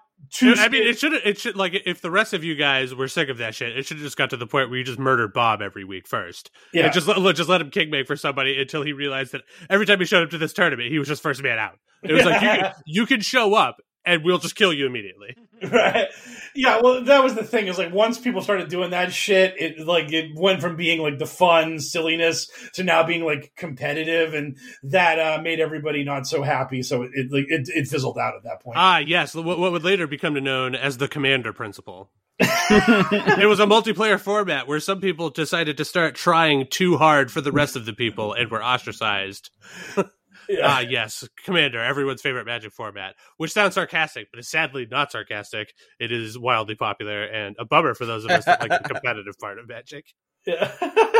I mean, it should it should like if the rest of you guys were sick of that shit, it should have just got to the point where you just murdered Bob every week first. Yeah, and just let just let him kingmake for somebody until he realized that every time he showed up to this tournament, he was just first man out. It was like you can, you can show up and we'll just kill you immediately. Right. Yeah, well that was the thing is like once people started doing that shit, it like it went from being like the fun silliness to now being like competitive and that uh, made everybody not so happy so it it, like, it, it fizzled out at that point. Ah, yes, what, what would later become known as the commander principle. it was a multiplayer format where some people decided to start trying too hard for the rest of the people and were ostracized. Yeah. Ah, yes, Commander, everyone's favorite Magic format, which sounds sarcastic, but is sadly not sarcastic. It is wildly popular and a bummer for those of us that like the competitive part of Magic. Yeah.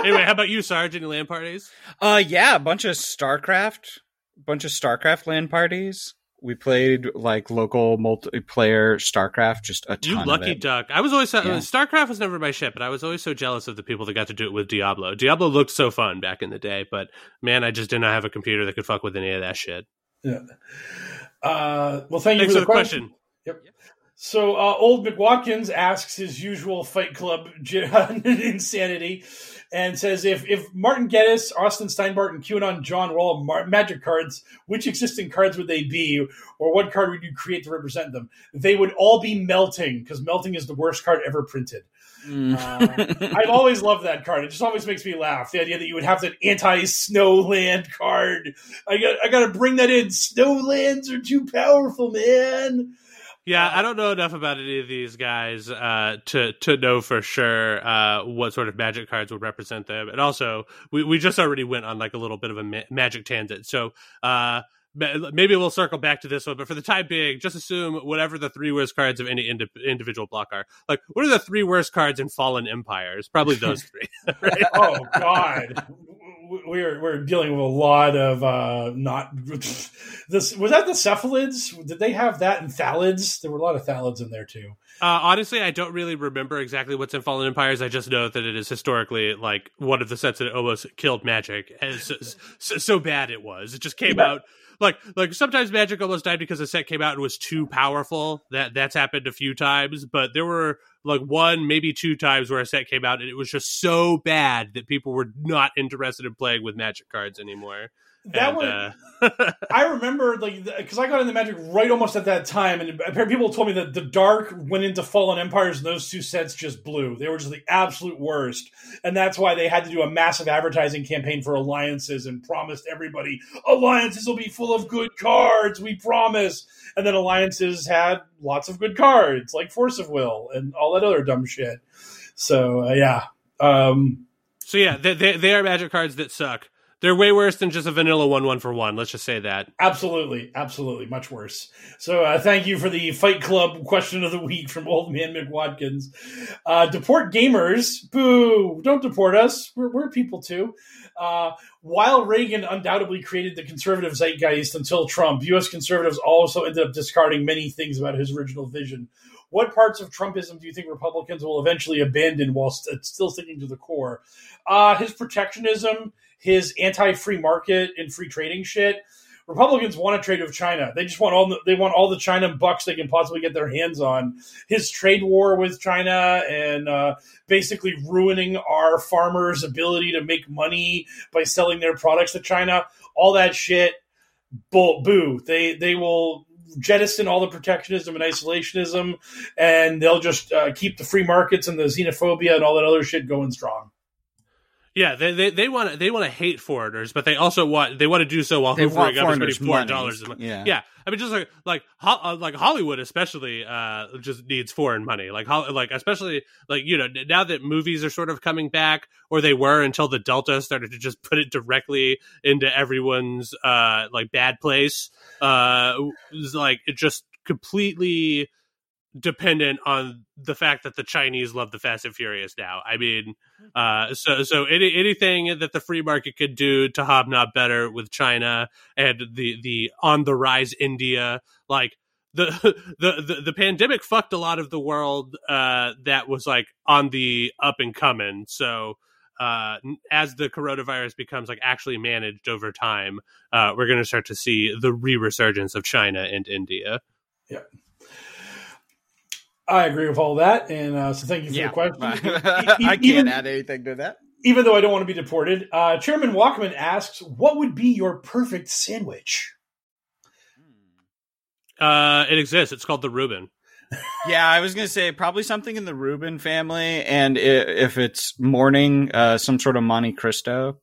anyway, how about you, Sarge? Any LAN parties? Uh, yeah, a bunch of StarCraft, bunch of StarCraft LAN parties we played like local multiplayer StarCraft, just a ton. You lucky duck! I was always so, yeah. StarCraft was never my shit, but I was always so jealous of the people that got to do it with Diablo. Diablo looked so fun back in the day, but man, I just did not have a computer that could fuck with any of that shit. Yeah. Uh, well, thank you Thanks for the question. question. Yep. yep. So, uh, old McWatkins asks his usual Fight Club insanity and says if if Martin Geddes, Austin Steinbart, and QAnon John were all Mar- magic cards, which existing cards would they be, or what card would you create to represent them? They would all be melting because melting is the worst card ever printed. Mm. uh, I've always loved that card. It just always makes me laugh. The idea that you would have that anti-snowland card. I got I got to bring that in. Snowlands are too powerful, man. Yeah, I don't know enough about any of these guys uh, to to know for sure uh, what sort of magic cards would represent them. And also, we, we just already went on like a little bit of a ma- magic tangent, so uh, maybe we'll circle back to this one. But for the time being, just assume whatever the three worst cards of any indi- individual block are. Like, what are the three worst cards in Fallen Empires? Probably those three. right? Oh God we're we're dealing with a lot of uh not this was that the cephalids did they have that in Thallids there were a lot of Thallids in there too Uh, honestly, I don't really remember exactly what's in Fallen Empires. I just know that it is historically like one of the sets that almost killed Magic. And so, so, so bad it was. It just came Yeah. out like like sometimes Magic almost died because a set came out and was too powerful. That that's happened a few times, but there were like one maybe two times where a set came out and it was just so bad that people were not interested in playing with Magic cards anymore. That And, one- uh, I remember like because I got into Magic right almost at that time, and a pair of people told me that the Dark went into Fallen Empires, and those two sets just blew. They were just the absolute worst, and that's why they had to do a massive advertising campaign for alliances and promised everybody alliances will be full of good cards. We promise, and then alliances had lots of good cards like Force of Will and all that other dumb shit. So uh, yeah. Um, so yeah, they, they they are Magic cards that suck. They're way worse than just a vanilla one one for one. Let's just say that. Absolutely, absolutely, much worse. So, uh, thank you for the Fight Club question of the week from Old Man McWatkins. Uh, deport gamers, boo! Don't deport us. We're, we're people too. Uh, while Reagan undoubtedly created the conservative zeitgeist until Trump, U.S. conservatives also ended up discarding many things about his original vision. What parts of Trumpism do you think Republicans will eventually abandon while st- still sticking to the core? Uh, his protectionism, his anti-free market and free trading shit. Republicans want to trade with China. They just want all the, they want all the China bucks they can possibly get their hands on. His trade war with China and uh, basically ruining our farmers' ability to make money by selling their products to China. All that shit, bull, boo. They they will jettison all the protectionism and isolationism, and they'll just uh, keep the free markets and the xenophobia and all that other shit going strong. Yeah, they they they want to they want to hate foreigners, but they also want they want to do so while They hoovering up as many foreign dollars. Yeah. yeah. I mean, just like like Ho- uh, like Hollywood, especially, uh, just needs foreign money. Like Hol- like especially like you know now that movies are sort of coming back, or they were until the Delta started to just put it directly into everyone's uh like bad place. Uh, like it just completely dependent on the fact that the Chinese love the Fast and Furious now. I mean, uh, so so any, anything that the free market could do to hobnob better with China and the the on the rise India, like the the the, the pandemic fucked a lot of the world uh, that was like on the up and coming. So. Uh, as the coronavirus becomes like actually managed over time, uh, we're going to start to see the re-resurgence of China and India. Yeah. I agree with all that, and uh, so thank you for Yeah. the question. I can't Even- add anything to that. Even though I don't want to be deported, uh, Chairman Walkman asks, "What would be your perfect sandwich?" Uh, it exists. It's called the Reuben. Yeah, I was gonna say probably something in the Reuben family, and i- if it's morning, uh, some sort of Monte Cristo.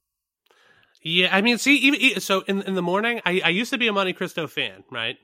Yeah, I mean, see, even so in in the morning, I, I used to be a Monte Cristo fan, right?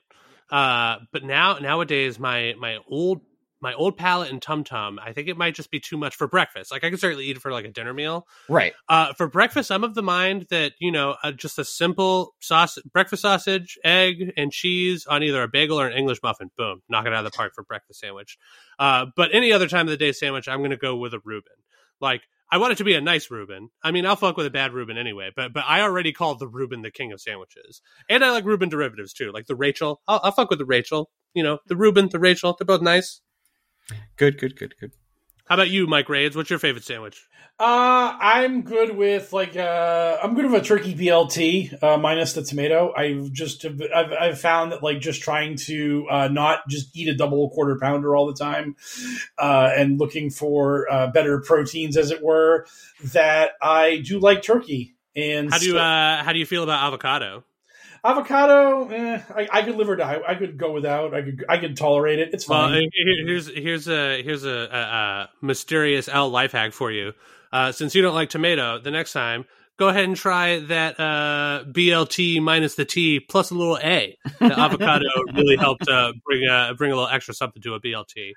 Uh, but now nowadays, my my old my old palate and tum tum, I think it might just be too much for breakfast. Like I can certainly eat it for like a dinner meal. Right. Uh, for breakfast, I'm of the mind that you know uh, just a simple sauce, breakfast sausage, egg, and cheese on either a bagel or an English muffin. Boom, knock it out of the park for breakfast sandwich. Uh, but any other time of the day sandwich, I'm going to go with a Reuben. Like I want it to be a nice Reuben. I mean, I'll fuck with a bad Reuben anyway, but but I already called the Reuben the king of sandwiches, and I like Reuben derivatives too, like the Rachel. I'll, I'll fuck with the Rachel. You know, the Reuben, the Rachel, they're both nice. Good, good, good, good. How about you, Mike Raids? What's your favorite sandwich? Uh, I'm good with like uh, I'm good with a turkey BLT uh, minus the tomato. I've just I've, I've found that like just trying to uh, not just eat a double quarter pounder all the time, uh, and looking for uh, better proteins, as it were, that I do like turkey. And How do you uh, how do you feel about avocado? Avocado? Eh, I, I could live or die. I could go without. I could I could tolerate it. It's fine. here- here's here's a here's a, a, a mysterious L life hack for you. Uh, since you don't like tomato, the next time go ahead and try that uh, BLT minus the T plus a little A. The avocado really helped uh, bring a bring a little extra something to a BLT.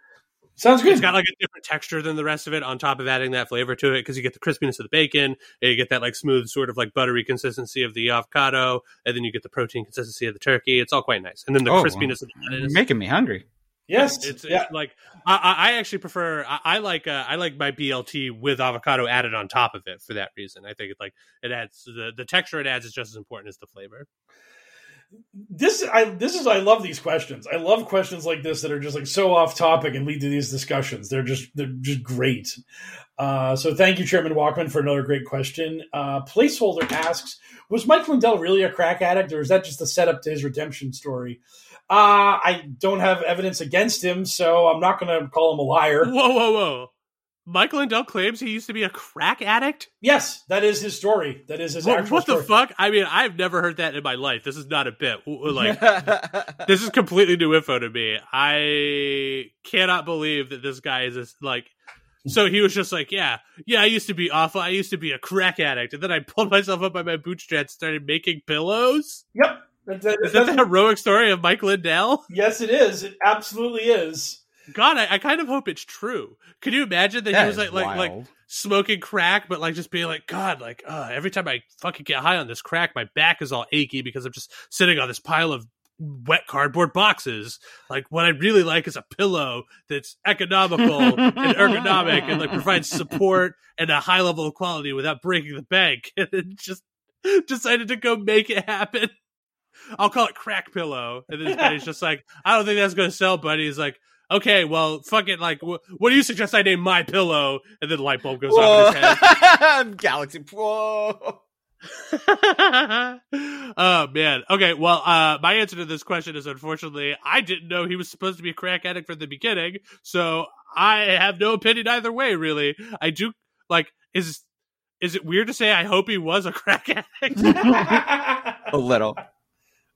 Sounds good. It's got like a different texture than the rest of it. On top of adding that flavor to it, because you get the crispiness of the bacon, and you get that like smooth, sort of like buttery consistency of the avocado, and then you get the protein consistency of the turkey. It's all quite nice, and then the Oh, crispiness of the You're lettuce. making me hungry. Yes, it's, yeah. it's like I, I I actually prefer I, I like uh, I like my BLT with avocado added on top of it for that reason. I think it like it adds the the texture it adds is just as important as the flavor. This I this is I love these questions. I love questions like this that are just like so off topic and lead to these discussions. They're just they're just great. Uh, so thank you, Chairman Walkman, for another great question. Uh, Placeholder asks, was Mike Lindell really a crack addict, or is that just a setup to his redemption story? Uh, I don't have evidence against him, so I'm not going to call him a liar. Whoa, whoa, whoa! Michael Lindell claims he used to be a crack addict. Yes, that is his story. That is his What, what the fuck? I mean, I've never heard that in my life. This is not a bit. Like, this is completely new info to me. I cannot believe that this guy is this, like. So he was just like, yeah, yeah. I used to be awful. I used to be a crack addict, and then I pulled myself up by my bootstraps, started making pillows. Yep. That- Is that the heroic story of Mike Lindell? yes, it is. It absolutely is. God, I, I kind of hope it's true. Could you imagine that, That he was like, like, like smoking crack, but like just being like, God, like, uh, every time I fucking get high on this crack, my back is all achy because I'm just sitting on this pile of wet cardboard boxes. Like, what I really like is a pillow that's economical and ergonomic and like provides support and a high level of quality without breaking the bank. And just decided to go make it happen. I'll call it crack pillow. And then guy's just like, I don't think that's going to sell, buddy. He's like, okay, well, fuck it. Like, wh- what do you suggest I name my pillow? And then the light bulb goes off in his head. Galaxy. Whoa. oh man. Okay. Well, uh, my answer to this question is unfortunately, I didn't know he was supposed to be a crack addict from the beginning, so I have no opinion either way. Really, I do like is is it weird to say I hope he was a crack addict? A little.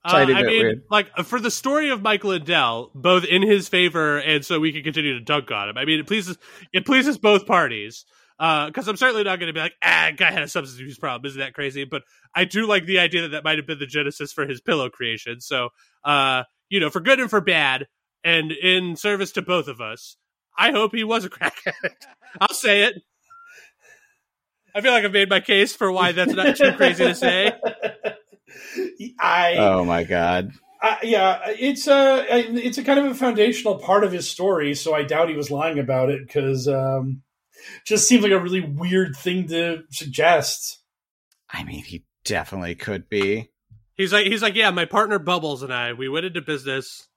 Uh, I mean, weird. like for the story of Michael Lindell, both in his favor and so we can continue to dunk on him. I mean, it pleases it pleases both parties. Because I'm certainly not going to be like, ah, guy had a substance abuse problem. Isn't that crazy? But I do like the idea that that might have been the genesis for his pillow creation. So, uh, you know, for good and for bad, and in service to both of us, I hope he was a crack addict. I'll say it. I feel like I've made my case for why that's not too crazy to say. I Oh my god. Uh, yeah, it's a it's a kind of a foundational part of his story, so I doubt he was lying about it because um, just seems like a really weird thing to suggest. I mean, he definitely could be. He's like, he's like, yeah, my partner Bubbles and I, we went into business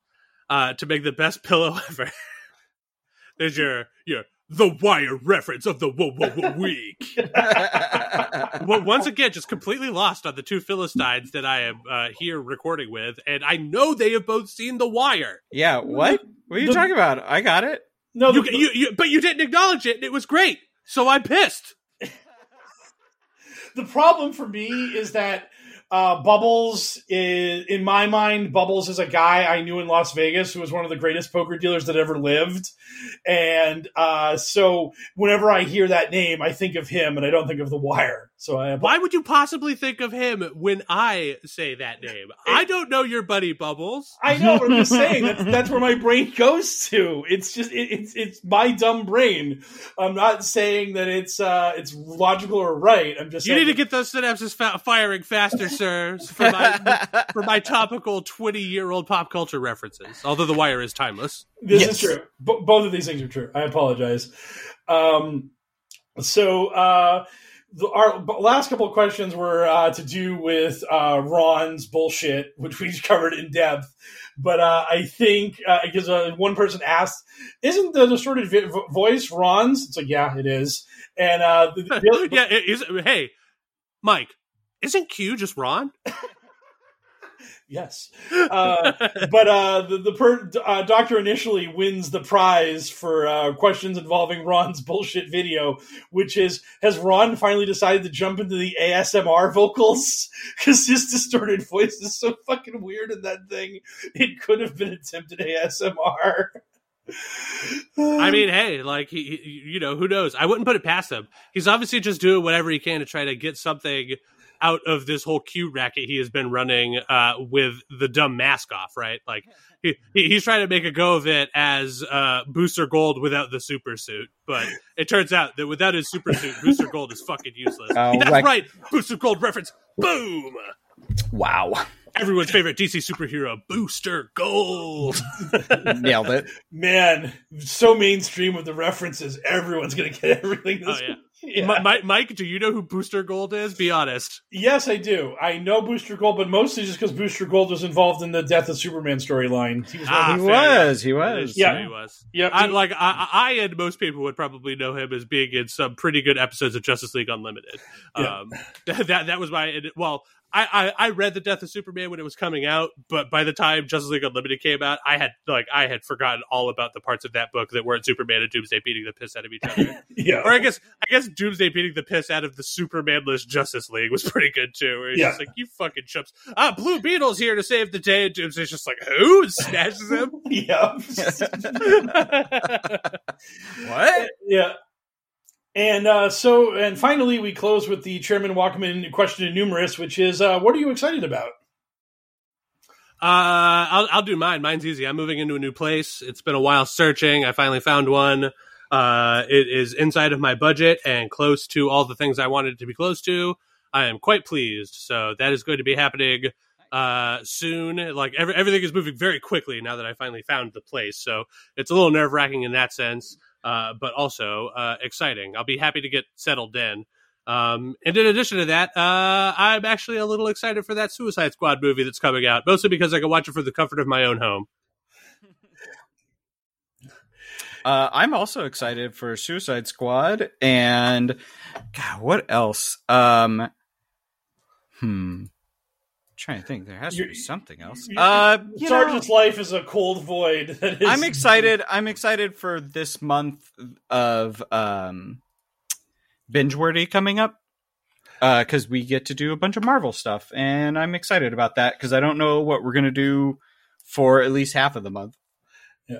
uh, to make the best pillow ever. There's your your the wire reference of the wo- wo- wo- week. well, once again, just completely lost on the two Philistines that I am uh, here recording with, and I know they have both seen the wire. Yeah. What? What are you The- talking about? I got it. No, You, the, you, you, but you didn't acknowledge it, and it was great. So I'm pissed. the problem for me is that uh, Bubbles is, in my mind, Bubbles is a guy I knew in Las Vegas who was one of the greatest poker dealers that ever lived, and uh, so whenever I hear that name, I think of him, and I don't think of The Wire. So I Why would you possibly think of him when I say that name? I don't know your buddy Bubbles. I know, but I'm just saying that's that's where my brain goes to. It's just it, it's it's my dumb brain. I'm not saying that it's uh it's logical or right. I'm just You saying need to get those synapses fa- firing faster, sir, for my for my topical twenty year old pop culture references. Although the wire is timeless. this Yes. is true. B- both of these things are true. I apologize. Um, so uh, the, our last couple of questions were uh, to do with uh, Ron's bullshit, which we covered in depth. But uh, I think because uh, one person asked, "Isn't the distorted vi- voice Ron's?" It's like, yeah, it is. And uh, the, the- yeah, it is. Hey, Mike, isn't Q just Ron? Yes, uh, but uh, the the per, uh, doctor initially wins the prize for uh, questions involving Ron's bullshit video, which is has Ron finally decided to jump into the ASMR vocals because his distorted voice is so fucking weird in that thing. It could have been attempted ASMR. I mean, hey, like he, he, you know, who knows? I wouldn't put it past him. He's obviously just doing whatever he can to try to get something out of this whole Q racket he has been running uh, with the dumb mask off, right? Like he, he- he's trying to make a go of it as uh, Booster Gold without the super suit, but it turns out that without his super suit, Booster Gold is fucking useless. Oh, That's like- right, Booster Gold reference. Boom. Wow. everyone's favorite DC superhero, Booster Gold. Nailed it. Man, so mainstream with the references. Everyone's gonna get everything. This Oh yeah. Yeah. Mi- Mi- Mike, do you know who Booster Gold is? Be honest. Yes, I do. I know Booster Gold, but mostly just because Booster Gold was involved in the Death of Superman storyline. He was Ah, He the- was. He was. Yeah. he was. yeah, I, like I, I and most people would probably know him as being in some pretty good episodes of Justice League Unlimited. Yeah. Um, that that was my well. I, I, I read the Death of Superman when it was coming out, but by the time Justice League Unlimited came out, I had like I had forgotten all about the parts of that book that weren't Superman and Doomsday beating the piss out of each other. yeah. or I guess I guess Doomsday beating the piss out of the Supermanless Justice League was pretty good too. Where he's Yeah. just like, "You fucking chumps! Ah, Blue Beetle's here to save the day." And Doomsday's just like, "Who?" And smashes him. yeah. What? Yeah. And uh, so, and finally, we close with the Chairman Walkman question numerous, which is, uh, what are you excited about? Uh, I'll I'll do mine. Mine's easy. I'm moving into a new place. It's been a while searching. I finally found one. Uh, it is inside of my budget and close to all the things I wanted it to be close to. I am quite pleased. So that is going to be happening uh soon. Like every, everything is moving very quickly now that I finally found the place. So it's a little nerve wracking in that sense, uh, but also uh, exciting. I'll be happy to get settled in. Um, and in addition to that, uh, I'm actually a little excited for that Suicide Squad movie that's coming out, mostly because I can watch it from the comfort of my own home. Uh, I'm also excited for Suicide Squad and God, what else? Um, hmm. Trying to think. There has to You're- be something else. you- Uh, you know, Sergeant's life is a cold void. That is, I'm excited. I'm excited for this month of um, binge worthy coming up because we get to do a bunch of Marvel stuff, and I'm excited about that because I don't know what we're gonna do for at least half of the month.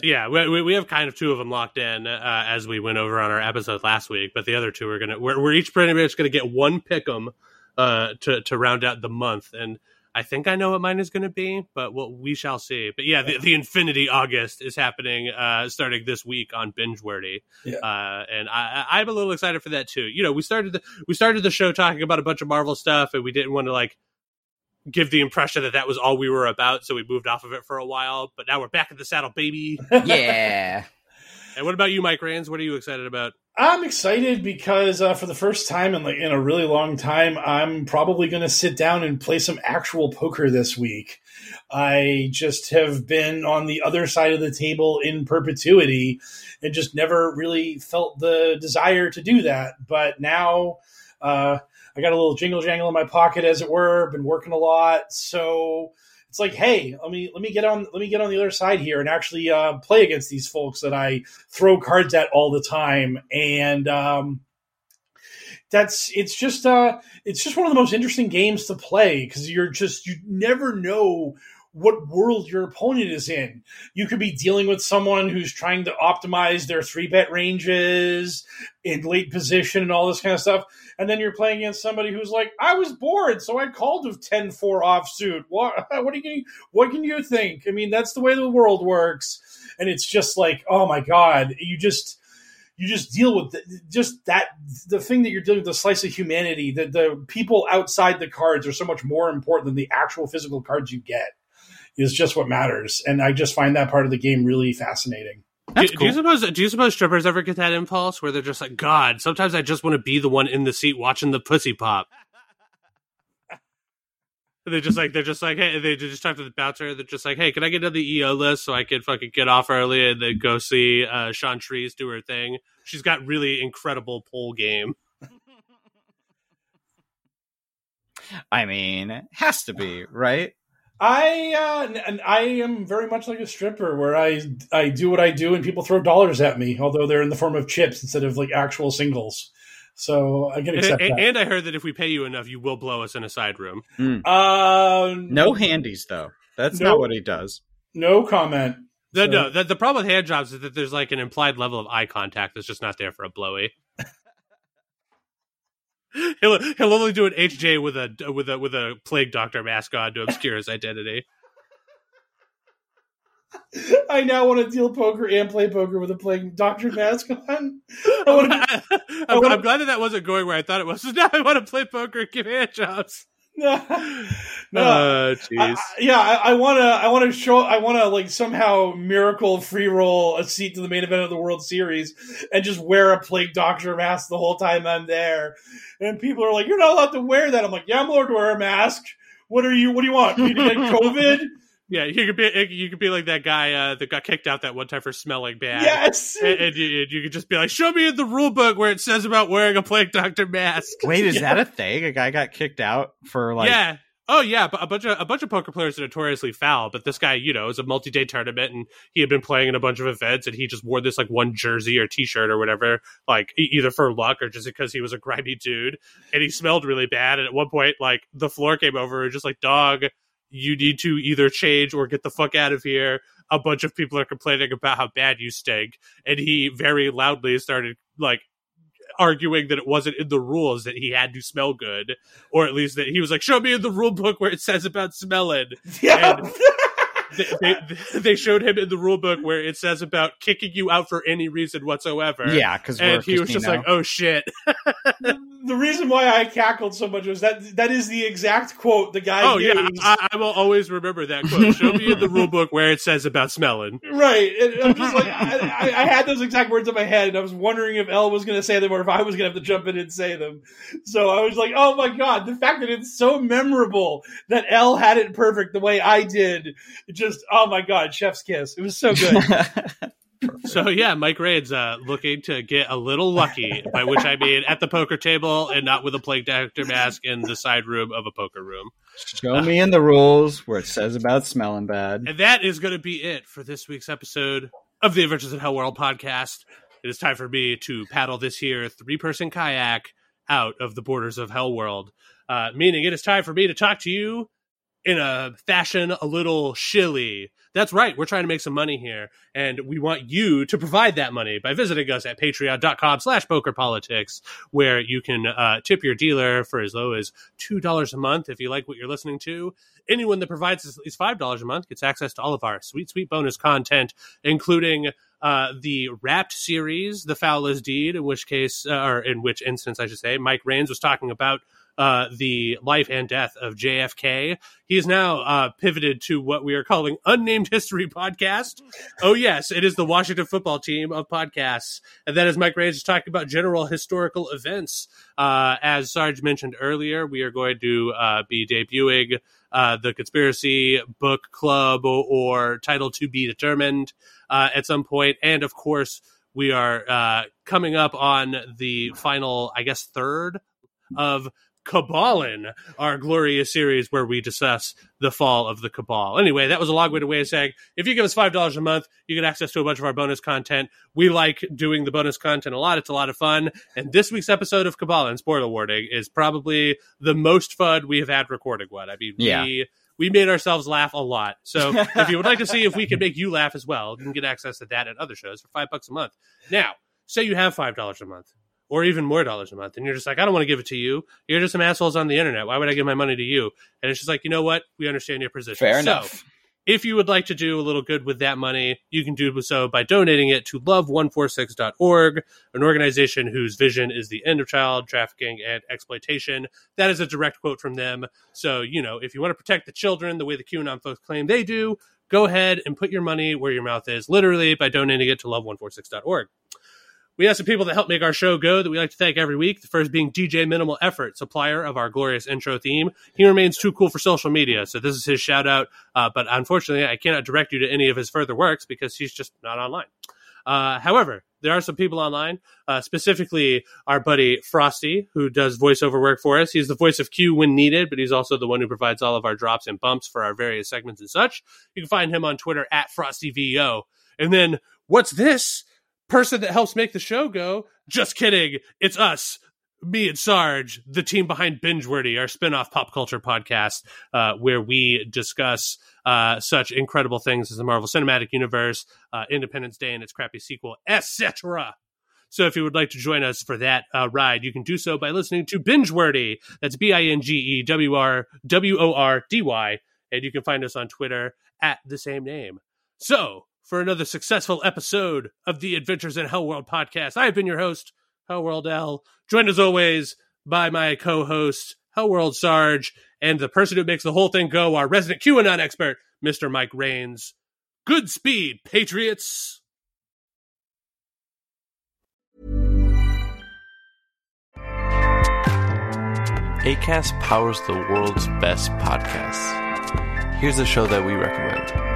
Yeah, we, we- we have kind of two of them locked in uh, as we went over on our episode last week, but the other two are gonna we're, we're each pretty much gonna get one pick'em uh, to to round out the month, and I think I know what mine is gonna be, but well, we shall see. But yeah, the, the Infinity August is happening uh, starting this week on Bingeworthy, Yeah. uh, and I, I- I'm a little excited for that too. You know, we started the we started the show talking about a bunch of Marvel stuff, and we didn't want to like give the impression that that was all we were about, so we moved off of it for a while. But now we're back in the saddle, baby. Yeah. And what about you, Mike Rands? What are you excited about? I'm excited because uh, for the first time in like in a really long time, I'm probably going to sit down and play some actual poker this week. I just have been on the other side of the table in perpetuity and just never really felt the desire to do that. But now uh, I got a little jingle jangle in my pocket, as it were. Been working a lot, so it's like, hey, let me let me get on let me get on the other side here and actually uh, play against these folks that I throw cards at all the time, and um, that's it's just uh, it's just one of the most interesting games to play because you're just you never know what world your opponent is in. You could be dealing with someone who's trying to optimize their three bet ranges in late position and all this kind of stuff. And then you're playing against somebody who's like, I was bored, so I called with 10 4 offsuit. What, what, are you, what can you think? I mean, that's the way the world works. And it's just like, oh my God, you just. You just deal with the, just that the thing that you're dealing with the slice of humanity. That the people outside the cards are so much more important than the actual physical cards you get. Is just what matters, and I just find that part of the game really fascinating. That's do, do you suppose do you suppose strippers ever get that impulse where they're just like, God, sometimes I just want to be the one in the seat watching the pussy pop. And They're just like they're just like hey they just talk to the bouncer they're just like hey can I get on the EO list so I can fucking get off early and then go see uh, Sean Trees do her thing. She's got really incredible pole game. I mean, it has to be right. I uh, and I am very much like a stripper, where I I do what I do, and people throw dollars at me, although they're in the form of chips instead of like actual singles. So I can And, accept and, that. and I heard that if we pay you enough, you will blow us in a side room. Um, No handies though. That's Nope. not what he does. no comment. The, So- no, the, the problem with hand jobs is that there's like an implied level of eye contact that's just not there for a blowy. he'll he'll only do an HJ with a with a with a plague doctor mask on to obscure his identity. I now want to deal poker and play poker with a plague doctor mask on. I wanna- I'm, wanna- I'm glad that that wasn't going where I thought it was. So Now I want to play poker and give hand jobs. no, Uh, jeez. I- I- yeah, I want to. I want to show. I want to like somehow miracle free roll a seat to the main event of the World Series and just wear a plague doctor mask the whole time I'm there. And people are like, "You're not allowed to wear that." I'm like, "Yeah, I'm allowed to wear a mask. What are you? What do you want? To get COVID?" Yeah, you could be you could be like that guy uh, that got kicked out that one time for smelling bad. Yes. and, and you, and you could just be like, "Show me in the rule book where it says about wearing a plague doctor mask." Wait, is that a thing? A guy got kicked out for like yeah. Oh yeah, but a bunch of a bunch of poker players are notoriously foul. But this guy, you know, is a multi-day tournament, and he had been playing in a bunch of events, and he just wore this like one jersey or T-shirt or whatever, like e- either for luck or just because he was a grimy dude, and he smelled really bad. And at one point, like the floor came over and just like, "Dog, you need to either change or get the fuck out of here." A bunch of people are complaining about how bad you stink, and he very loudly started like arguing that it wasn't in the rules that he had to smell good, or at least that he was like, "Show me in the rule book where it says about smelling." Yeah. And they, they, they showed him in the rule book where it says about kicking you out for any reason whatsoever. Yeah, 'cause we're and he was just like, "Oh shit." the reason why I cackled so much was that that is the exact quote the guy oh yeah. I, I will always remember that quote. Show me in the rule book where it says about smelling. Right. And I'm just like, I, I I had those exact words in my head, and I was wondering if L was going to say them or if I was going to have to jump in and say them. So I was like, oh my God, the fact that it's so memorable that L had it perfect the way I did, it just, oh my God, chef's kiss. It was so good. So yeah, Mike Raid's uh, looking to get a little lucky, by which I mean at the poker table and not with a plague doctor mask in the side room of a poker room. Show me in the rules where it says about smelling bad. And that is going to be it for this week's episode of the Adventures in Hell World podcast. It is time for me to paddle this here three person kayak out of the borders of Hell World, uh, meaning it is time for me to talk to you in a fashion a little shilly. That's right. We're trying to make some money here, and we want you to provide that money by visiting us at patreon.com slash pokerpolitics, where you can uh, tip your dealer for as low as $2 a month if you like what you're listening to. Anyone that provides at least $5 a month gets access to all of our sweet, sweet bonus content, including uh, the Wrapped series, The Foulest Deed, in which case, uh, or in which instance, I should say, Mike Rains was talking about uh, the life and death of JFK. He is now uh, pivoted to what we are calling Unnamed History Podcast. Oh, yes, it is the Washington football team of podcasts. And that is Mike is talking about general historical events. Uh, as Sarge mentioned earlier, we are going to uh, be debuting uh, the Conspiracy Book Club or, title to be determined uh, at some point. And of course, we are coming up on the final, I guess, third of Cabalin, our glorious series where we discuss the fall of the Cabal. Anyway, that was a long-winded way of saying if you give us five dollars a month, you get access to a bunch of our bonus content. We like doing the bonus content a lot; it's a lot of fun. And this week's episode of Cabalin, spoiler warning, is probably the most fun we have had recording one. I mean, Yeah. we we made ourselves laugh a lot. So if you would like to see if we can make you laugh as well, you can get access to that and other shows for five bucks a month. Now, say you have five dollars a month or even more dollars a month, and you're just like, I don't want to give it to you. You're just some assholes on the internet. Why would I give my money to you? And it's just like, you know what? We understand your position. Fair So, enough. if you would like to do a little good with that money, you can do so by donating it to love146.org, an organization whose vision is the end of child trafficking and exploitation. That is a direct quote from them. So, you know, if you want to protect the children the way the QAnon folks claim they do, go ahead and put your money where your mouth is, literally by donating it to love146.org. We have some people that help make our show go that we like to thank every week. The first being DJ Minimal Effort, supplier of our glorious intro theme. He remains too cool for social media, so this is his shout out. Uh, but unfortunately, I cannot direct you to any of his further works because he's just not online. Uh, however, there are some people online, uh, specifically our buddy Frosty, who does voiceover work for us. He's the voice of Q when needed, but he's also the one who provides all of our drops and bumps for our various segments and such. You can find him on Twitter at FrostyVO. And then, what's this? Person that helps make the show go. Just kidding. It's us, me and Sarge, the team behind Bingeworthy, our spin-off pop culture podcast, uh, where we discuss uh, such incredible things as the Marvel Cinematic Universe, uh, Independence Day and its crappy sequel, etc. So if you would like to join us for that uh, ride, you can do so by listening to Bingeworthy. That's B I N G E W R W O R D Y, and you can find us on Twitter at the same name. So for another successful episode of the Adventures in Hellworld podcast. I have been your host, Hellworld L, joined as always by my co-host, Hellworld Sarge, and the person who makes the whole thing go, our resident QAnon expert, Mr. Mike Rains. Good speed, Patriots! ACAST powers the world's best podcasts. Here's a show that we recommend.